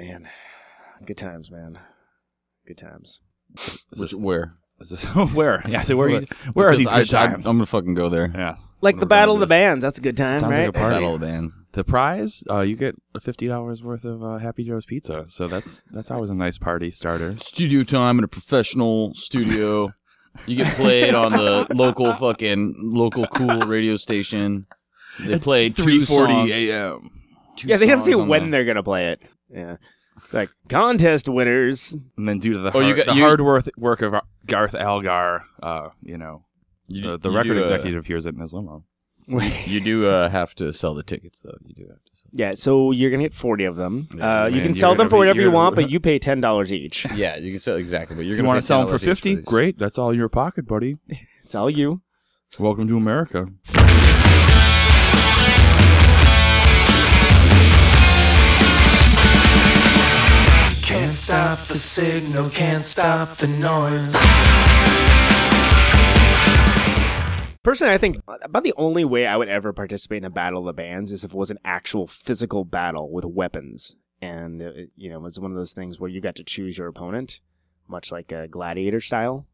man, good times, man, good times. Is Which, this, where? is this where? Yeah. So where? Are you, where are these I, good I, times? I'm gonna fucking go there. yeah. Like the Battle of the. Bands. That's a good time, Sounds like right? a party. Battle of the bands. The prize, uh, you get fifty dollars worth of uh, Happy Joe's pizza. So that's that's always a nice party starter. Studio time in a professional studio. You get played on the local fucking local cool radio station. They play two songs. a.m. yeah, they didn't say when the- they're gonna play it. Yeah, It's like contest winners. And then due to the Oh, you hard, got- the you- hard work work of Garth Algar, uh, you know, You, the, the you record do, uh, executive hears it in his limo. You do uh, have to sell the tickets though. You do have to. Sell. Yeah, so you're gonna get forty of them. Yeah, uh, you man, can you're sell them gonna for be- whatever you you're- want, but you pay ten dollars each. Yeah, you can sell exactly. But you're you gonna want to sell them for $10 fifty, great. That's all in your pocket, buddy. It's all you. Welcome to America. Can't stop the signal, can't stop the noise. Personally, I think about the only way I would ever participate in a battle of the bands is if it was an actual physical battle with weapons, and uh, you know, it was one of those things where you got to choose your opponent, much like a gladiator style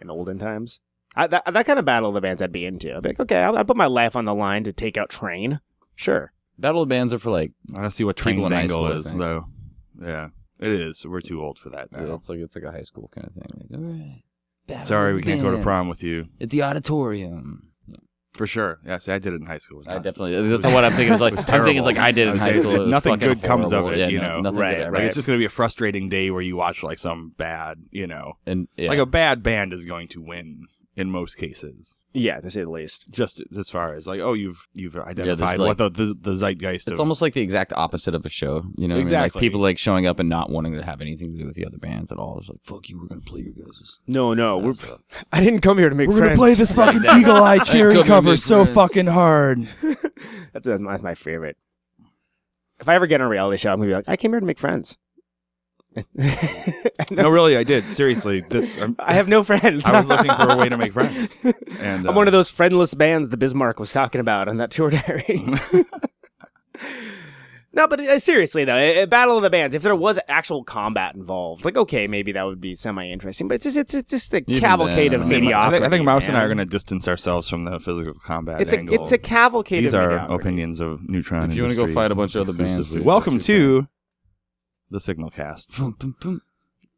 in olden times. I, that, that kind of battle of the bands I'd be into. I'd be like, okay, I'll, I'll put my life on the line to take out Train. Sure. Battle of the Bands are for like I want to see what People Train's in angle is, though. Yeah, it is. We're too old for that yeah, now. it's like it's like a high school kind of thing. Like, all right, Battle Sorry, we can't go to prom with you. at the auditorium. For sure. Yeah, see, I did it in high school. It was I not- definitely. That's what I'm thinking. It's like I'm thinking it's like. I did in high school. It was nothing fucking good comes of horrible. it, Yeah, you no, know. nothing Right, good ever. Like right. it's just gonna be a frustrating day where you watch like some bad, you know, and yeah. like a bad band is going to win in most cases. Yeah, to say the least. Just as far as like, oh, you've you've identified like- what the, the the zeitgeist It's of almost like the exact opposite of a show. You know, what I mean? Exactly. like people like showing up and not wanting to have anything to do with the other bands at all. It's like, fuck you, we're gonna play your guys'. No, no, we're, stuff. I didn't come here to make friends. We're friends. gonna play this fucking Eagle Eye Cherry cover so friends. fucking hard. that's, that's my favorite. If I ever get on a reality show, I'm gonna be like, I came here to make friends. No, really, I did. Seriously, that's, I'm, I have no friends. I was looking for a way to make friends, and I'm uh, one of those friendless bands the Bismarck was talking about on that tour diary. no, but uh, seriously though, a, a battle of the bands. If there was actual combat involved, like okay, maybe that would be semi-interesting. But it's just it's, it's just a Even cavalcade then, of I mean, I mediocrity. think, I think Mouse and I are going to distance ourselves from the physical combat It's a angle. it's a cavalcade. These of are mediocrity. opinions of Neutron. If you wanna go fight a bunch of other bands, welcome that's your to the Signal Cast.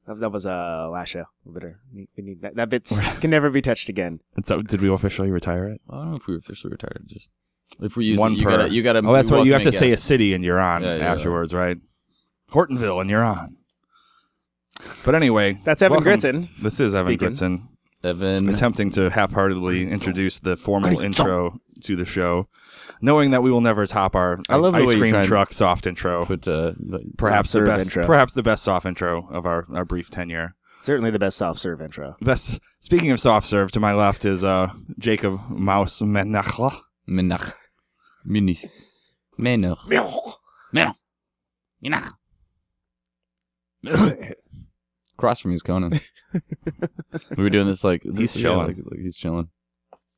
That, that was a uh, last show. We better we need that. That bit can never be touched again. And so, did we officially retire it? I don't know if we officially retired. Just if we're using One you per. gotta you gotta. Oh, that's be what you have to welcoming say a city, and you're on Yeah, yeah. afterwards, right? Hortonville, and you're on. But anyway, That's Evan welcome. Gritzen. This is Evan Speaking. Gritzen Evan. attempting to half-heartedly introduce the formal intro to the show, knowing that we will never top our I love the ice way you cream try and truck soft intro. Put uh, the- perhaps the serve best, intro. perhaps the best soft intro of our, our brief tenure. Certainly the best soft serve intro. Best. Speaking of soft serve, to my left is uh, Jacob Maus Menachla. Menach. Mini. Menach. Menach. Menach. Across from me is Conan. we were doing this like He's yeah, chilling. like, like he's chilling.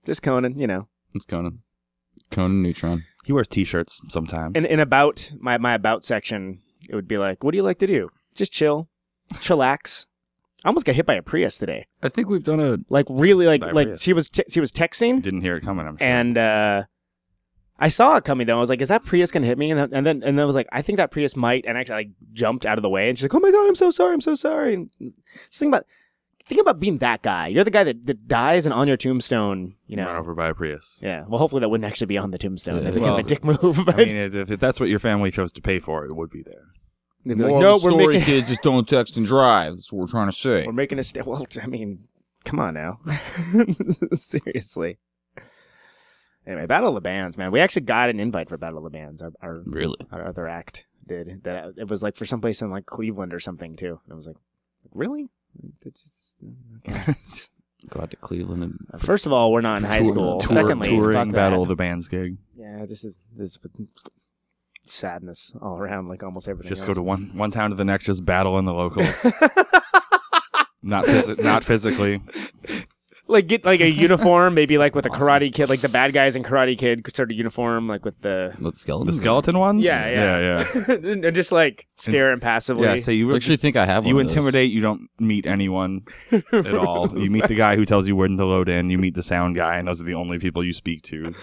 Just Conan, you know. It's Conan. Conan Neutron. He wears T-shirts sometimes. In in about my my about section, it would be like, what do you like to do? Just chill, chillax. I almost got hit by a Prius today. I think we've done a Like really, like By like Prius. she was t- she was texting, Didn't hear it coming. I'm sure. and uh, I saw it coming though. I was like, is that Prius gonna hit me? And then and then and then I was like, I think that Prius might. And actually, like jumped out of the way, and she's like, oh my god, I'm so sorry, I'm so sorry. And just think about think about being that guy. You're the guy that, that dies, and on your tombstone, you know. run over by a Prius. Yeah. Well, hopefully that wouldn't actually be on the tombstone. Yeah. Uh, That'd be kind of a dick move. But I mean, if, if that's what your family chose to pay for, it would be there. they'd be like, no, the we're story, making kids just don't text and drive. That's what we're trying to say. we're making a st- Well, I mean, come on now, seriously. Anyway, Battle of the Bands, man. We actually got an invite for Battle of the Bands. Our our, Really? our other act did that. It was like for someplace in like Cleveland or something too. And I was like, really? Just. Mm, go out to Cleveland and uh, First of all, we're not in high Tour- school. tour- Secondly, touring fuck battle that. of the bands gig. Yeah, this is this is sadness all around, like almost everything. Just go to one one town to the next, just battle in the locals. not phys- not physically. Like get like a uniform, maybe like with a Karate Kid, like the bad guys in Karate Kid sort of uniform, like with the What skeleton? The skeleton ones? yeah, yeah, yeah, yeah. and just like stare impassively. Yeah, so you actually just- think I have one. you of those. intimidate. You don't meet anyone at all. You meet the guy who tells you when to load in. You meet the sound guy, and those are the only people you speak to,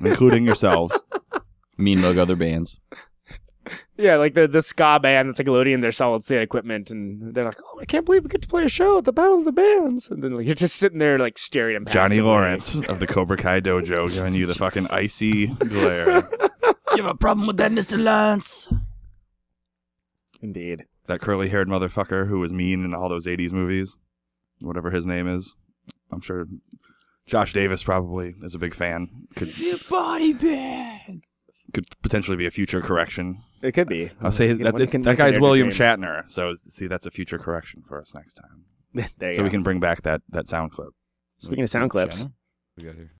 including yourselves. Mean mug other bands. Yeah, like the the ska band that's like loading their solid state equipment, and they're like, "Oh, I can't believe we get to play a show at the Battle of the Bands," and then like you're just sitting there like staring at Johnny Lawrence of the Cobra Kai Dojo giving you the fucking icy glare. You have a problem with that, Mister Lance? Indeed. That curly haired motherfucker who was mean in all those 80s movies, whatever his name is. I'm sure Josh Davis probably is a big fan. Could Your body bag. could potentially be a future correction. It could be. I'll say You know, that, can- that guy's William dream. Shatner. So see, that's a future correction for us next time. There you so we can bring back that that sound clip. Speaking of sound clips, Shanna? We got here.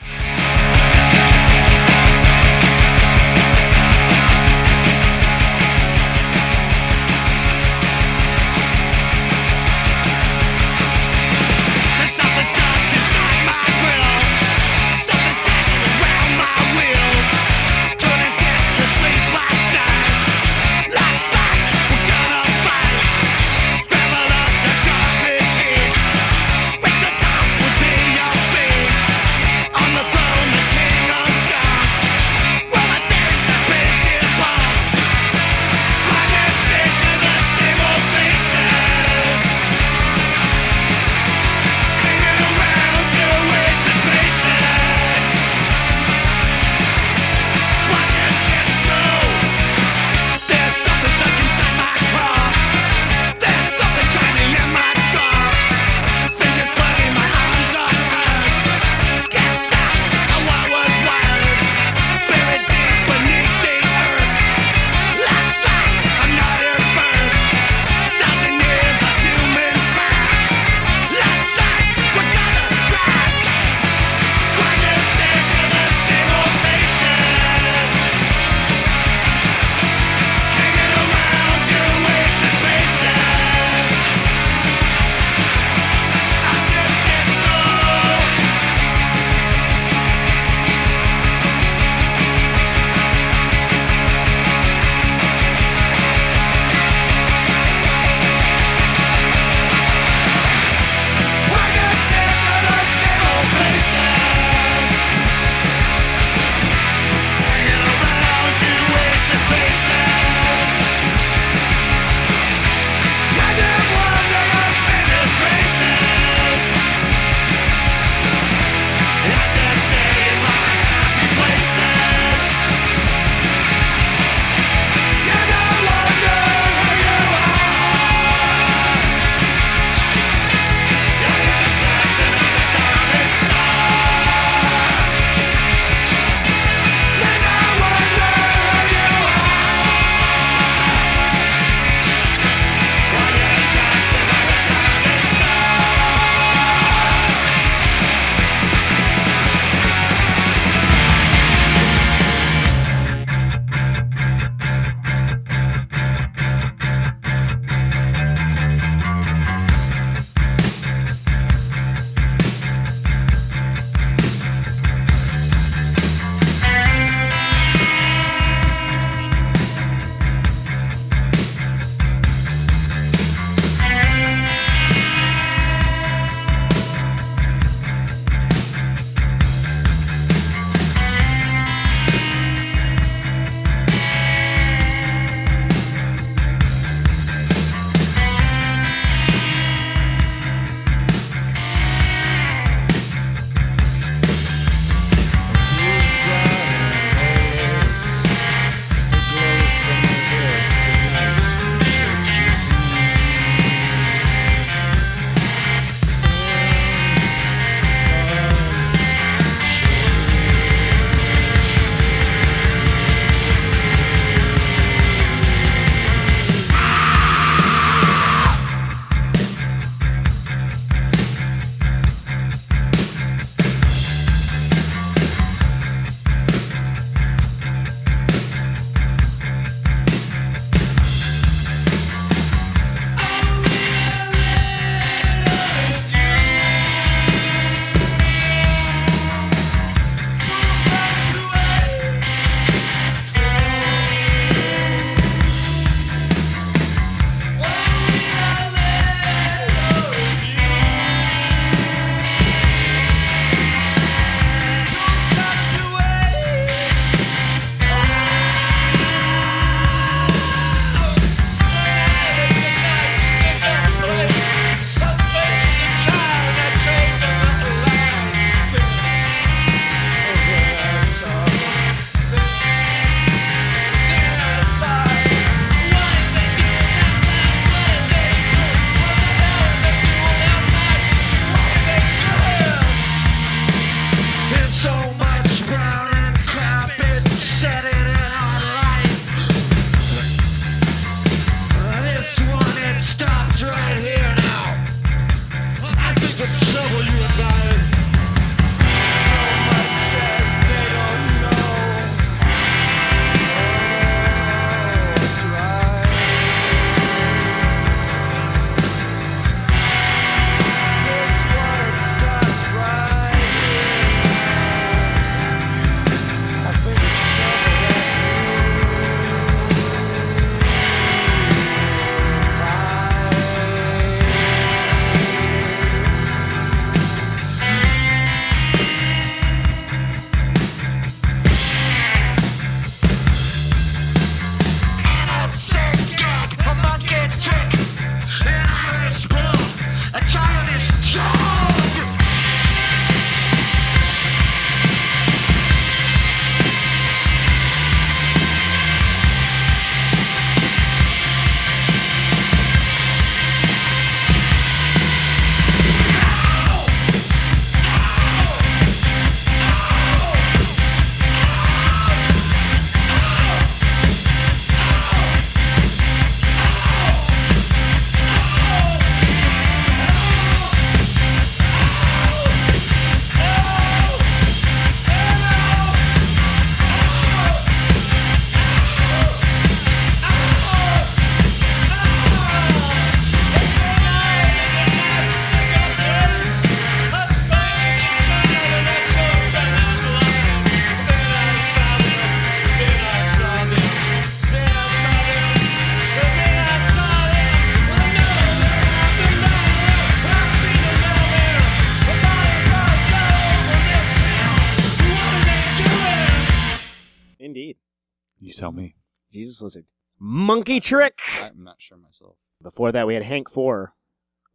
Jesus Lizard. Monkey Trick. I'm not sure myself. Before that, we had Hank Four,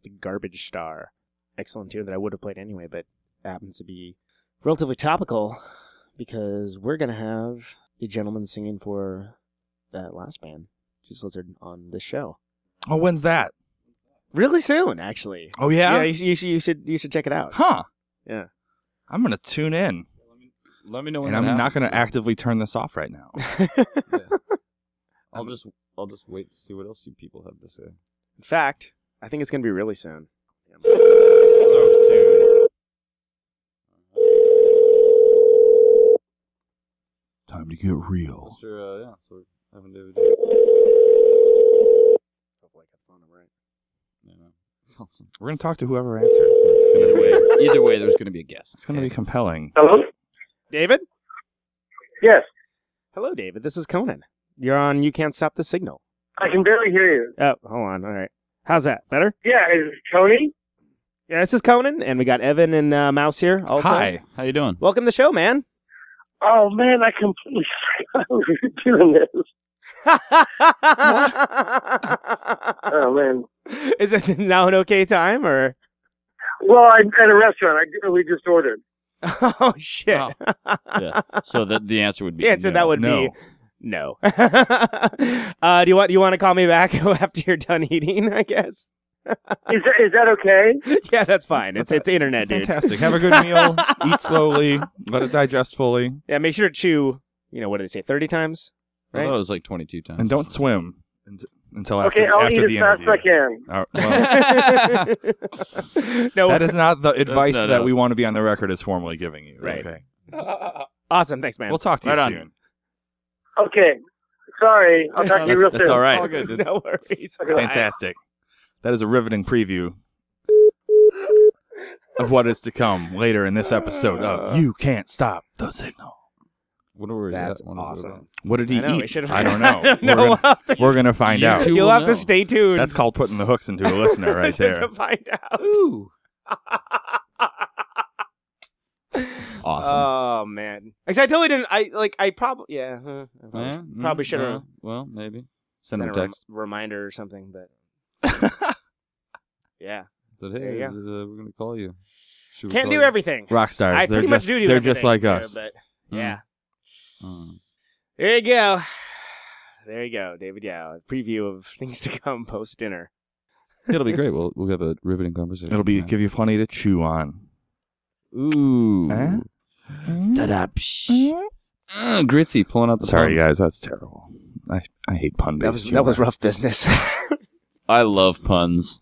the Garbage Star. Excellent tune that I would have played anyway, but happens to be relatively topical because we're gonna have the gentleman singing for that last band, Jesus Lizard, on this show. Oh, when's that? Really soon, actually. Oh yeah. yeah you, should, you should you should you should check it out. Huh. Yeah. I'm gonna tune in, Let me know when and that I'm not gonna actively turn this off right now. I'll just I'll just wait to see what else you people have to say. In fact, I think it's gonna be really soon. so soon. Time to get real. Sure, uh, yeah. So we're having David. Hopefully, I got phone number right. Yeah. Awesome. We're gonna talk to whoever answers. It's gonna Either be, way, either way, there's going to be a guest. it's gonna be compelling. Hello? David. Yes, Hello, David. This is Conan. You're on. You can't stop the signal. I can barely hear you. Oh, hold on. All right. How's that? Better? Yeah, is it Tony? Yeah, this is Conan, and we got Evan and uh, Mouse here. Also, Hi. How you doing? welcome to the show, man. Oh man, I completely forgot we were doing this. Oh man. is it now an okay time or? Well, I'm at a restaurant. I we just ordered. Oh shit! Oh. Yeah. So the the answer would be the answer to that would No. be no. uh, do you want? Do you want to call me back after you're done eating? I guess. Is that is that okay? Yeah, that's fine. It's it's internet, dude. Fantastic. Have a good meal. Eat slowly. Let it digest fully, Yeah, make sure to chew. You know what do they say? Thirty times. I thought Right? it was like 22 times. and don't swim unt- until after, the end. Okay, I'll after eat the as fast interview. as I can. Oh, well, no, that is not the advice not that it. we want to be on the record as formally giving you. Right. Okay. awesome. Thanks, man. We'll talk to Right you on. soon. Okay. Sorry, I'll talk to you real That's soon. all right. all good, dude. no worries. Fantastic. That is a riveting preview of what is to come later in this episode of uh. You Can't Stop the Signal. What are we That's at? What are we awesome. What did he I know, we eat? should've- I don't know. I don't know. We're gonna, we're gonna find You out. two You'll will have to stay tuned. That's called putting the hooks into a listener right there. to there. find out. Ooh. Awesome. Oh man, Because I totally didn't. I like. I probably yeah. uh, I probably, Yeah, probably mm, should have uh, well, maybe send him a a rem- text. reminder or something. But yeah, But There hey, you uh, we're gonna call you. Should can't do you? everything. Rock stars. I they're pretty just much do do they're just like yeah, us. but Mm. yeah, Mm. there you go. There you go, David Yow. Preview of things to come post dinner. It'll be great. We'll we'll have a riveting conversation. It'll be Yeah. give you plenty to chew on. Ooh. Eh? Ta-da, psh. Uh, Gritzy pulling out the Sorry, puns. guys, that's terrible. I, I hate pun That was based. that was rough business. I love puns.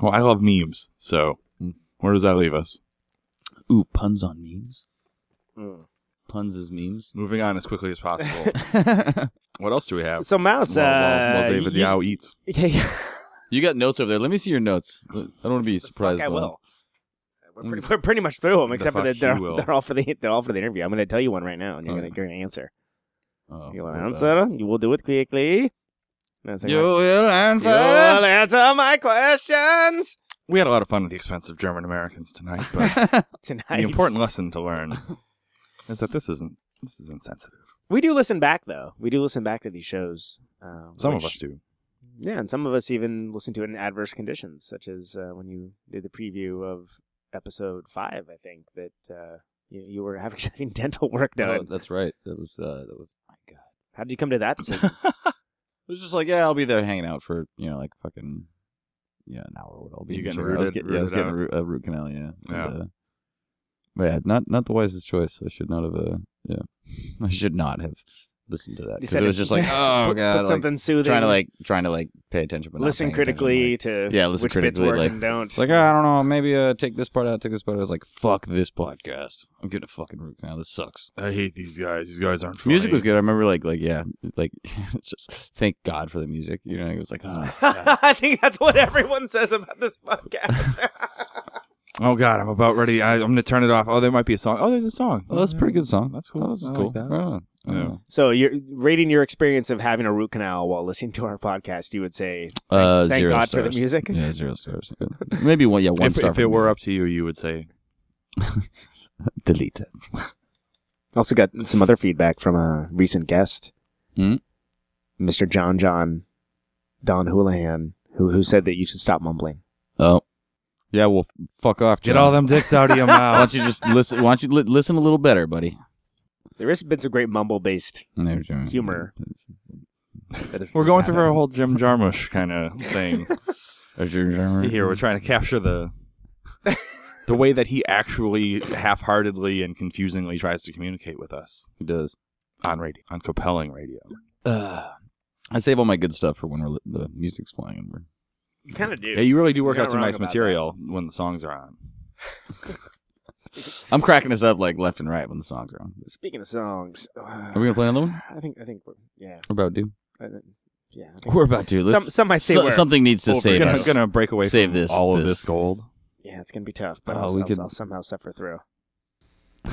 Well, I love memes. So Hmm. where does that leave us? Ooh, puns on memes. Mm. Puns as memes. Moving on as quickly as possible. what else do we have? so Mouse, While, uh, while, while David you, Yow eats. Yeah, yeah. you got notes over there. Let me see your notes. I don't want to be surprised. Fuck, I by will. We're pretty, we're pretty much through them, The except for that they're, they're all for the they're all for the interview. I'm going to tell you one right now, and you're Oh, going to answer. Oh, You will answer. You will do it quickly. That's You will answer. You will answer my questions We had a lot of fun at the expense of German Americans tonight, but tonight. the important lesson to learn is that this isn't this is insensitive. We do listen back though. We do listen back to these shows. Uh, Some of us do. Yeah, and some of us even listen to it in adverse conditions, such as uh, when you did the preview of episode five. I think that uh, you, you were having, having dental work Oh, done. that's right. That was uh, that was. My God. How did you come to that decision? It was just like, yeah, I'll be there hanging out for you know like fucking yeah an hour. What I'll be You in getting chair. I was rooted- yeah, I was getting a root, a root canal. Yeah. Yeah. And, uh, but yeah, not not the wisest choice. I should not have. Uh, yeah, I should not have listened to that You because said it was just like, oh put, god, put like, something soothing. trying to like trying to like pay attention, but not listen attention, critically like- to Yeah, listen which critically, bits work like- and don't. It's like, "Ah, I don't know, maybe uh, take this part out, take this part out. I was like, fuck this podcast. I'm getting a fucking root canal. This sucks. I hate these guys. These guys aren't funny. Music was good. I remember like like yeah, like just thank God for the music. You know, it was like ah, I think that's what everyone says about this podcast. Oh god, I'm about ready. I, I'm gonna turn it off. Oh, there might be a song. Oh, there's a song. oh, that's a pretty good song. That's cool. Oh, that's I like cool. that. Right on. Yeah. Yeah. so, you're rating your experience of having a root canal while listening to our podcast. You would say, Uh, "Thank zero God stars. for the music." Yeah, zero stars. Maybe one. Yeah, one If, star. if it the were music. up to you, you would say delete it. Also got some other feedback from a recent guest. Hmm? Mr. John John Don Houlihan, who who said that you should stop mumbling. Oh, yeah. Well, fuck off. Get all them dicks out of your Why mouth. don't you just listen? Why don't you li- listen a little better, buddy? There has been some great mumble based humor. We're going through our whole Jim Jarmusch kind of thing Here, here. We're trying to capture the the way that he actually half-heartedly and confusingly tries to communicate with us He does. on radio, on compelling radio. Uh, I save all my good stuff for when we're li- the music's playing. And we're You kind of do. Yeah, you really do work You're out not some wrong nice about material when the songs are on. I'm cracking this up like left and right when the songs are on. Speaking of songs, uh, Are we gonna play another one? I think I think we're yeah We're about to. I think- yeah. I think- We're about to. some Let's, some might say so- we're, something needs to over save gonna, us. gonna break away Save from this- all of this. this gold. yeah, it's gonna be tough, but Oh, I'll, we I'll- could- I'll somehow suffer through.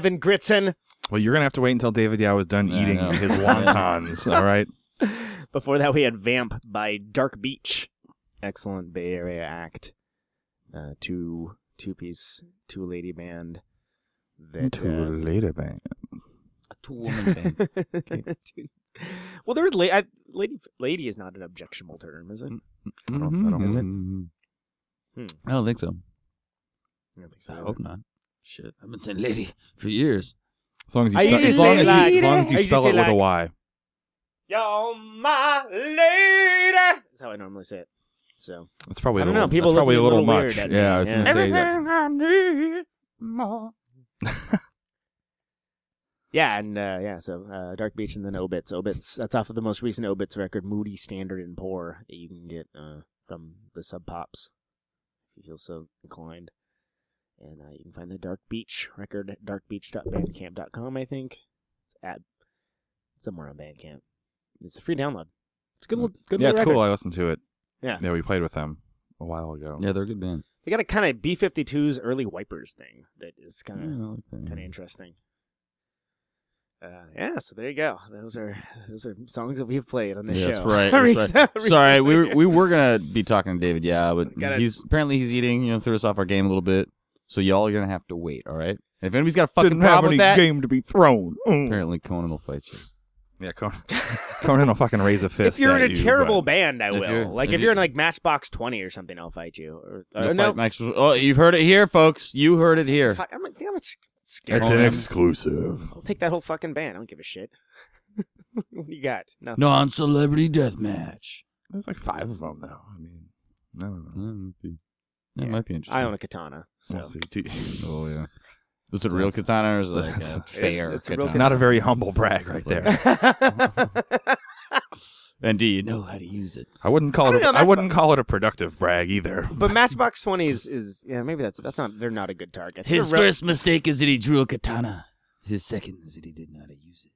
results, Evan Gritson. Well, you're gonna have to wait until David Yow is done I eating know. his wontons. all right. Before that, we had Vamp by Dark Beach. Excellent Bay Area act. Uh, two two piece two lady band. That, To uh, later, bang. A two woman band. Dude. Well, there's la- I, lady. Lady is not an objectionable term, is it? I don't- I don't- Is it? Mhm. Hmm. I don't think so. I don't think so. I hope not. Shit, I've been saying lady for years. As long as you I spell, usually as long as, like- you, as long as you I usually spell say it with a Y. like- You're my lady. That's how I normally say it. So That's probably I a don't little, know, people that's look probably a a little, little much. weird at me, Yeah, I was yeah. gonna say that. I need more. yeah, and uh, yeah, so uh, Dark Beach and then Obits. Obits. That's off of the most recent Obits record, Moody, Standard, and Poor, that you can get uh, from the Sub Pops, if you feel so inclined. And uh, you can find the Dark Beach record at darkbeach.bandcamp.com. I think it's at somewhere on Bandcamp. It's a free download. It's a good. little- good Yeah, little it's record. cool. I listened to it. Yeah. Yeah, we played with them a while ago. Yeah, they're a good band. They got a kind of B 52's early wipers thing that is kind of Yeah, I kind of interesting. Uh, yeah, so there you go. Those are those are songs that we've played on this Yeah, show. that's right. That's right. Sorry, we were, we were gonna be talking to David, yeah, but Gotta- he's apparently he's eating. You know, threw us off our game a little bit. So y'all are gonna have to wait. All right. If anybody's got a fucking Didn't have problem any with that, game to be thrown. Mm. apparently Conan will fight you. Yeah, Conan, Conan will fucking raise a fist. if you're in at a you, terrible but- band, I If will. you're- like if if you- you're in like Matchbox Twenty or something, I'll fight you. Or You'll no, fight Max- oh, you've heard it here, folks. You heard it here. fuck, I'm, I'm s- scared. It's Conan. an exclusive. I'll take that whole fucking band. I don't give a shit. what do you got? No. Non-celebrity death match. There's like five of them, though. I mean, I don't know. That might be, that Yeah. might be interesting. I own a katana. So. We'll see. Two- Oh yeah. Is it a real katana or is it like a it's- fair it's a real It's katana? not a very humble brag right there. And do you know how to use it? I wouldn't call I it. don't A, know, I wouldn't call it a productive brag either. but Matchbox Twenty is, is yeah maybe that's that's not they're not a good target. His They're real- first mistake is that he drew a katana. His second is that he didn't know how to use it.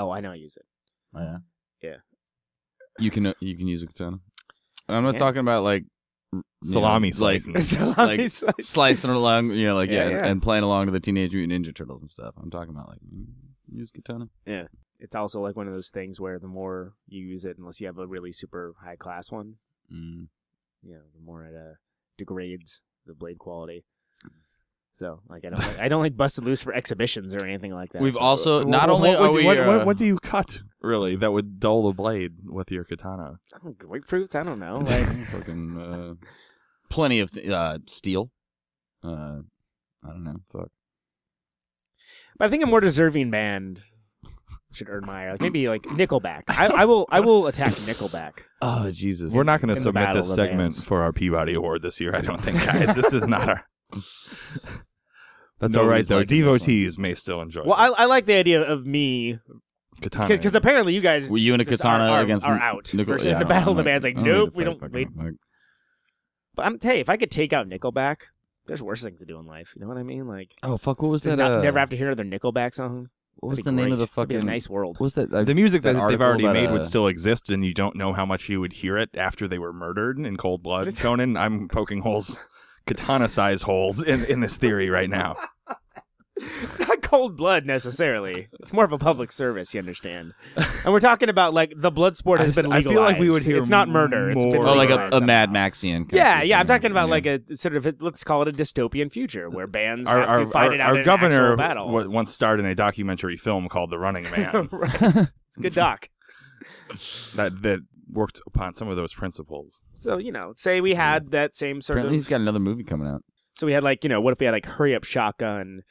Oh, I know how to use it. Oh, yeah. Yeah. You can uh, you can use a katana. And I'm not Yeah. talking about like r- you Salami know, like slicing. Salami slice. slicing it along, you know, like Yeah, yeah, yeah. And, and playing along to the Teenage Mutant Ninja Turtles and stuff. I'm talking about like use katana. Yeah, it's also like one of those things where the more you use it, unless you have a really super high class one, Mm. you know, the more it uh, degrades the blade quality. So, like, I don't, like, I don't like busted loose for exhibitions or anything like that. We've also not what- only what, are we you- what, uh, what, what do you cut really that would dull the blade with your katana? I grapefruits. I don't know. Like, fucking uh, plenty of uh, steel. Uh, I don't know. Fuck. but I think a more deserving band should earn my like maybe like Nickelback. I, I will, I will attack Nickelback. Oh Jesus. We're not going to submit this segment bands. for our Peabody Award this year. I don't think, guys. this is not our. That's all right Nobody's though. liking this one. Devotees may still enjoy. Well, I, I like the idea of me katana. because apparently you guys Were you in a just katana are, are, against are out. Nickel- versus yeah, the don't- battle I'm of the not- band's like, I don't need nope, to we fight don't. back Wait. on it. But I'm hey, if I could take out Nickelback, there's worse things to do in life. You know what I mean? Like, Oh fuck! What was to that? not, uh, never have to hear another Nickelback song. What was That'd the be name of great. the That'd be fucking? a nice world. What was that? uh, the music that that, they've article already about, made uh, would still exist, and you don't know how much you would hear it after they were murdered in cold blood. Conan, I'm poking holes, katana-sized holes in, in this theory right now. It's not cold blood necessarily. It's more of a public service, you understand. And we're talking about like the blood sport has I- been I feel like we would hear It's not murder. It's been more- Oh, like a, a Mad. Maxian. Yeah, yeah. I'm talking about Yeah. like a sort of a, let's call it a dystopian future where bands Our, have our, to fight our, it out our in governor actual battle. wa- once starred in a documentary film called The Running Man right. It's a good doc. that that worked upon some of those principles. So you know, say we had that same sort Apparently, of. he's got another movie coming out. So we had like you know, what if we had like Hurry Up Shotgun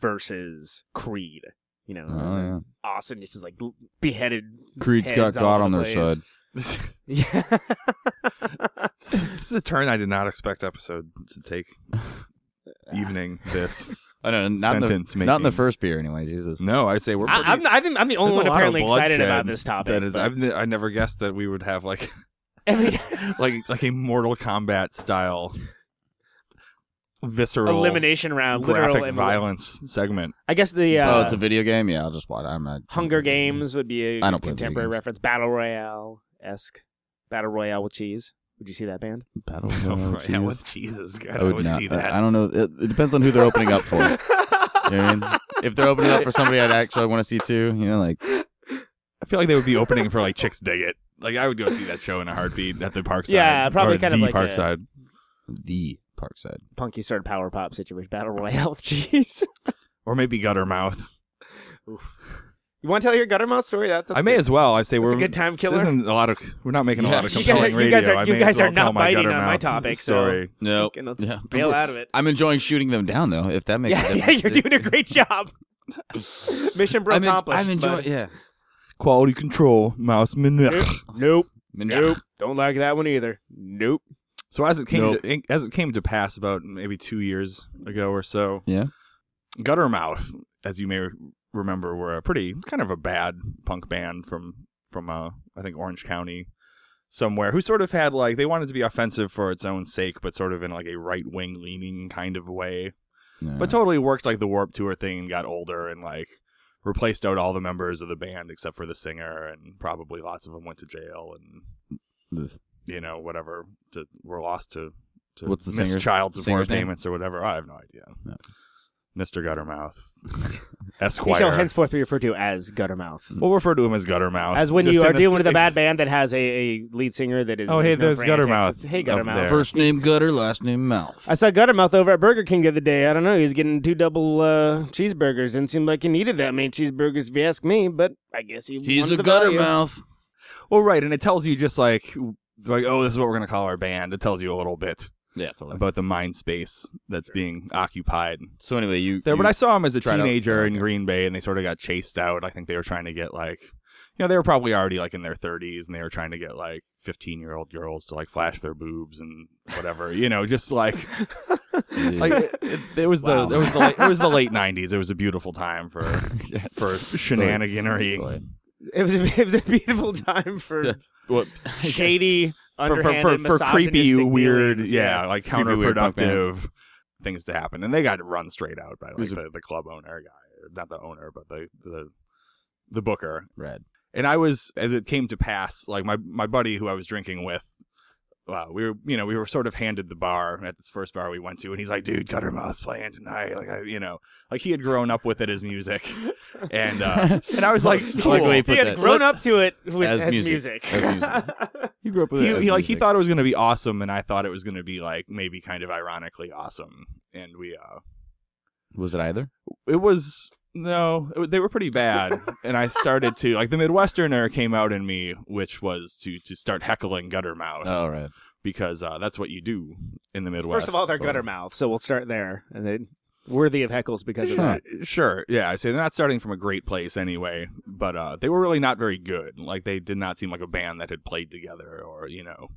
versus Creed? You know, Oh, and yeah. Austin just is like l- beheaded. Creed's got heads all God over on the their place. side. Yeah. this is a turn I did not expect episode to take. Evening this. I don't know. Not in, the, Sentence not in the first beer, anyway. Jesus. No, I say we're. I, Pretty, I'm, I think I'm the only one a lot of apparently excited about this topic. That is, but I've ne- I never guessed that we would have like every like like a Mortal Kombat style visceral elimination round, graphic literal elim- violence segment. I guess the uh, oh, it's a video game. Yeah, I'll just watch. I'm not. Hunger Games would be a I don't play contemporary reference. Battle Royale esque. Battle Royale with cheese. Would you see that band? Battle Oh, of yeah, Cheese. with Jesus, God, I I would would not. see I, that. I don't know. It, it depends on who they're opening up for. You know what I mean? If they're opening up for somebody I'd actually want to see too, you know, like I feel like they would be opening for like Chixdiggit. Like I would go see that show in a heartbeat at the Parkside. Yeah, probably or kind of the like a- Parkside. the Parkside. Punky sort of power pop situation, battle royale. Jeez. or maybe Guttermouth. You want to tell your Guttermouth story? That, that's I may good. as well. I say That's we're a good time killer. This killer. isn't a lot of. We're not making a Yeah. lot of You guys compelling are- you guys radio. are- you guys as well are tell not my biting on my Guttermouth topic, so- story. No, Okay, yeah. bail out of it. I'm enjoying shooting them down though. If that makes a Yeah, yeah, you're doing a great job. Mission bro I'm, en- accomplished. I'm enjoying. but- Yeah. Quality control, mouse Nope. Nope. Nope. Nope. Don't like that one either. Nope. So as it came Nope. to, as it came to pass about maybe two years ago or so, Yeah. Guttermouth, as you may remember, were a pretty kind of a bad punk band from from uh, I think Orange County somewhere who sort of had like they wanted to be offensive for its own sake, but sort of in like a right wing leaning kind of way. But totally worked like the Warp Tour thing and got older and like replaced out all the members of the band except for the singer and probably lots of them went to jail and Ugh. you know whatever to, were lost to to What's the miss singer's- child support singer's name? payments or whatever. I have no idea. No. Mr. Guttermouth, He Esquire. shall henceforth be referred to as Guttermouth. We'll refer to him as Guttermouth. As when just you are dealing st- with a bad band that has a, a lead singer that is. Oh, hey, is known there's for antics. Guttermouth It's, Hey, up Guttermouth. there. First name Gutter, last name Mouth. I saw Guttermouth over at Burger King the other day. I don't know. He was getting two double uh, cheeseburgers. Didn't seem like he needed that many cheeseburgers, if you ask me. But I guess he. He's a wanted the gutter value. mouth. Well, right, and it tells you just like like oh, this is what we're gonna call our band. It tells you a little bit Yeah, totally. about the mind space that's being occupied So anyway, you there. you, But I saw him as a tried out- teenager oh, in okay. Green Bay, and they sort of got chased out. I think they were trying to get like, you know, they were probably already like in their 30s, and they were trying to get like 15 year old girls to like flash their boobs and whatever, you know, just like Yeah. like it, it, it was Wow. the it was the late, it was the late 90s. It was a beautiful time for Yeah, for shenaniganery. It was, a, it was a beautiful time for Yeah. What? shady, for, for, for, for creepy, weird, dealings, yeah, like Creepy, weird punk bands. counterproductive things to happen, and they got run straight out by like a- the, the club owner guy, not the owner, but the the the booker. Red. And I was, as it came to pass, like my my buddy who I was drinking with. Wow, we were, you know, we were sort of handed the bar at this first bar we went to, and he's like, "Dude, Guttermouth's playing tonight." Like, I, you know, like he had grown up with it as music, and uh, and I was like, I like the cool. He had that. grown up to it with, As as, music. music. As music. You grew up with it he, as he like he thought it was going to be awesome and i thought it was going to be like maybe kind of ironically awesome and we uh Was it either? it was no they were pretty bad and i started to like the midwesterner came out in me which was to to start heckling guttermouth Oh, right. because uh that's what you do in the midwest First of all, they're Guttermouth, so we'll start there, and then worthy of heckles because of that. Uh, sure yeah i say they're not starting from a great place anyway but uh they were really not very good like they did not seem like a band that had played together or you know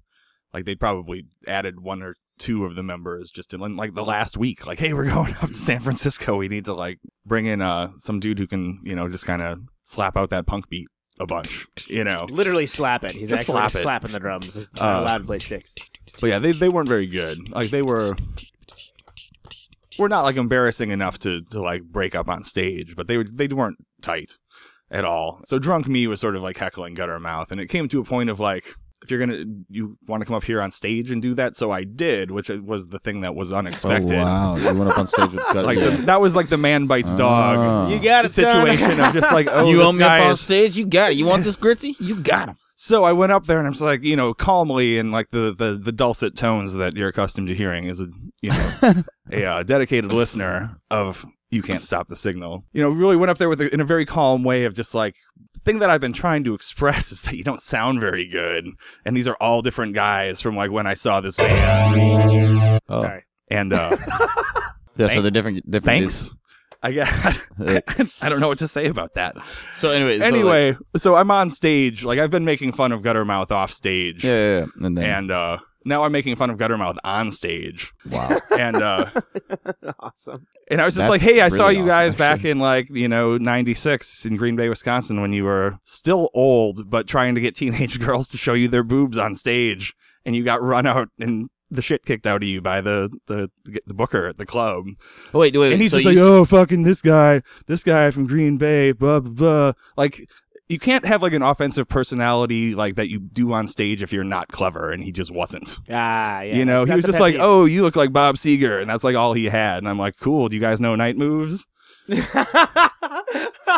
like they probably added one or two of the members just in like the last week like hey we're going up to san francisco we need to like bring in uh some dude who can you know just kind of slap out that punk beat a bunch you know Literally slap it. He's Just actually slap just it. slapping the drums. He's Uh, not allowed to play sticks. but yeah they, they weren't very good like they were were not like embarrassing enough to to like break up on stage but they were they weren't tight at all so drunk me was sort of like heckling Guttermouth and it came to a point of like if you're gonna you want to come up here on stage and do that so i did which was the thing that was unexpected Oh, wow. You went up on stage with gutter. like yeah. the, that was like the man bites dog Ah. You got it, situation son. of just like oh you this want me guy up on is- stage? You got it. You want this gritzy? You got him. So I went up there and I'm just like, you know, calmly and like the, the, the dulcet tones that you're accustomed to hearing as a, you know, a uh, dedicated listener of You Can't Stop the Signal. You know, really went up there with a, in a very calm way of just like, the thing that I've been trying to express is that you don't sound very good. And these are all different guys from like when I saw this band. Oh. Sorry. And uh, Yeah, so they're different. different thanks. I got, I don't know what to say about that. So anyway, so, like- Anyway, so I'm on stage. Like I've been making fun of Guttermouth off stage. yeah, yeah, yeah. And then and uh now I'm making fun of Guttermouth on stage. wow. And uh awesome. and I was just That's like, "Hey, I saw you awesome, guys back in like, you know, 96 in Green Bay, Wisconsin when you were still old but trying to get teenage girls to show you their boobs on stage and you got run out and the shit kicked out of you by the the the booker at the club. Oh, wait, wait, wait. and he's so just you like, s- "Oh, fucking this guy, this guy from Green Bay, blah blah blah." Like you can't have like an offensive personality like that you do on stage if you're not clever, and he just wasn't. Ah, yeah. you know, he was just like, "Oh, you look like Bob Seger," and that's like all he had. And I'm like, "Cool. Do you guys know night moves?"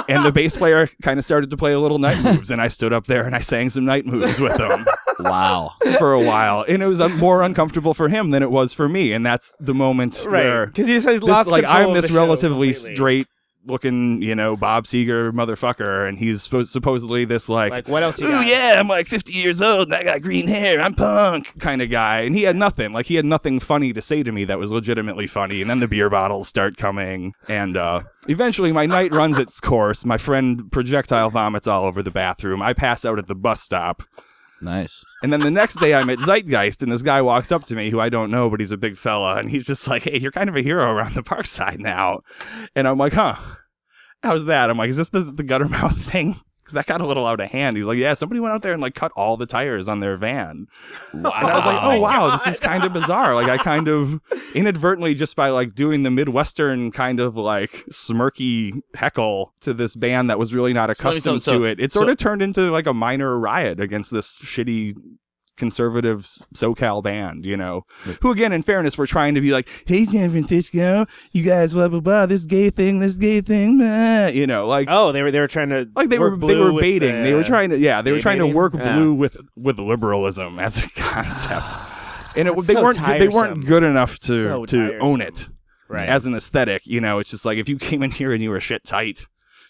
And the bass player kind of started to play a little night moves, and I stood up there and I sang some night moves with him Wow. for a while, and it was un- more uncomfortable for him than it was for me. And that's the moment right, where because he says this, like I'm this relatively completely. straight looking, you know, Bob Seger motherfucker, and he's supposed supposedly this like, Like, what else you Ooh yeah, I'm like 50 years old and I got green hair. I'm punk kind of guy, and he had nothing. Like he had nothing funny to say to me that was legitimately funny. And then the beer bottles start coming, and uh, eventually my night runs its course. My friend projectile vomits all over the bathroom. I pass out at the bus stop. Nice. And then the next day I'm at Zeitgeist and this guy walks up to me who I don't know, but he's a big fella. And he's just like, hey, you're kind of a hero around the Parkside now. And I'm like, huh, how's that? I'm like, is this the, the Guttermouth thing? That got a little out of hand. He's like, yeah, somebody went out there and like cut all the tires on their van. And I was like, oh, oh wow, this is kind of bizarre. Like, I kind of inadvertently, just by like doing the Midwestern kind of like smirky heckle to this band that was really not So let me- accustomed so- so- to it, it sort so- of turned into like a minor riot against this shitty conservative SoCal band, you know, who again, in fairness, were trying to be like, hey, San Francisco, you guys, blah, blah, blah, this gay thing, this gay thing, blah, you know, like, Oh, they were they were trying to like they were they were baiting. the- they were trying to yeah, they were trying to work Yeah. blue with with liberalism as a concept. And it, they so weren't they weren't good enough to So to own it right. as an aesthetic. You know, it's just like if you came in here and you were shit tight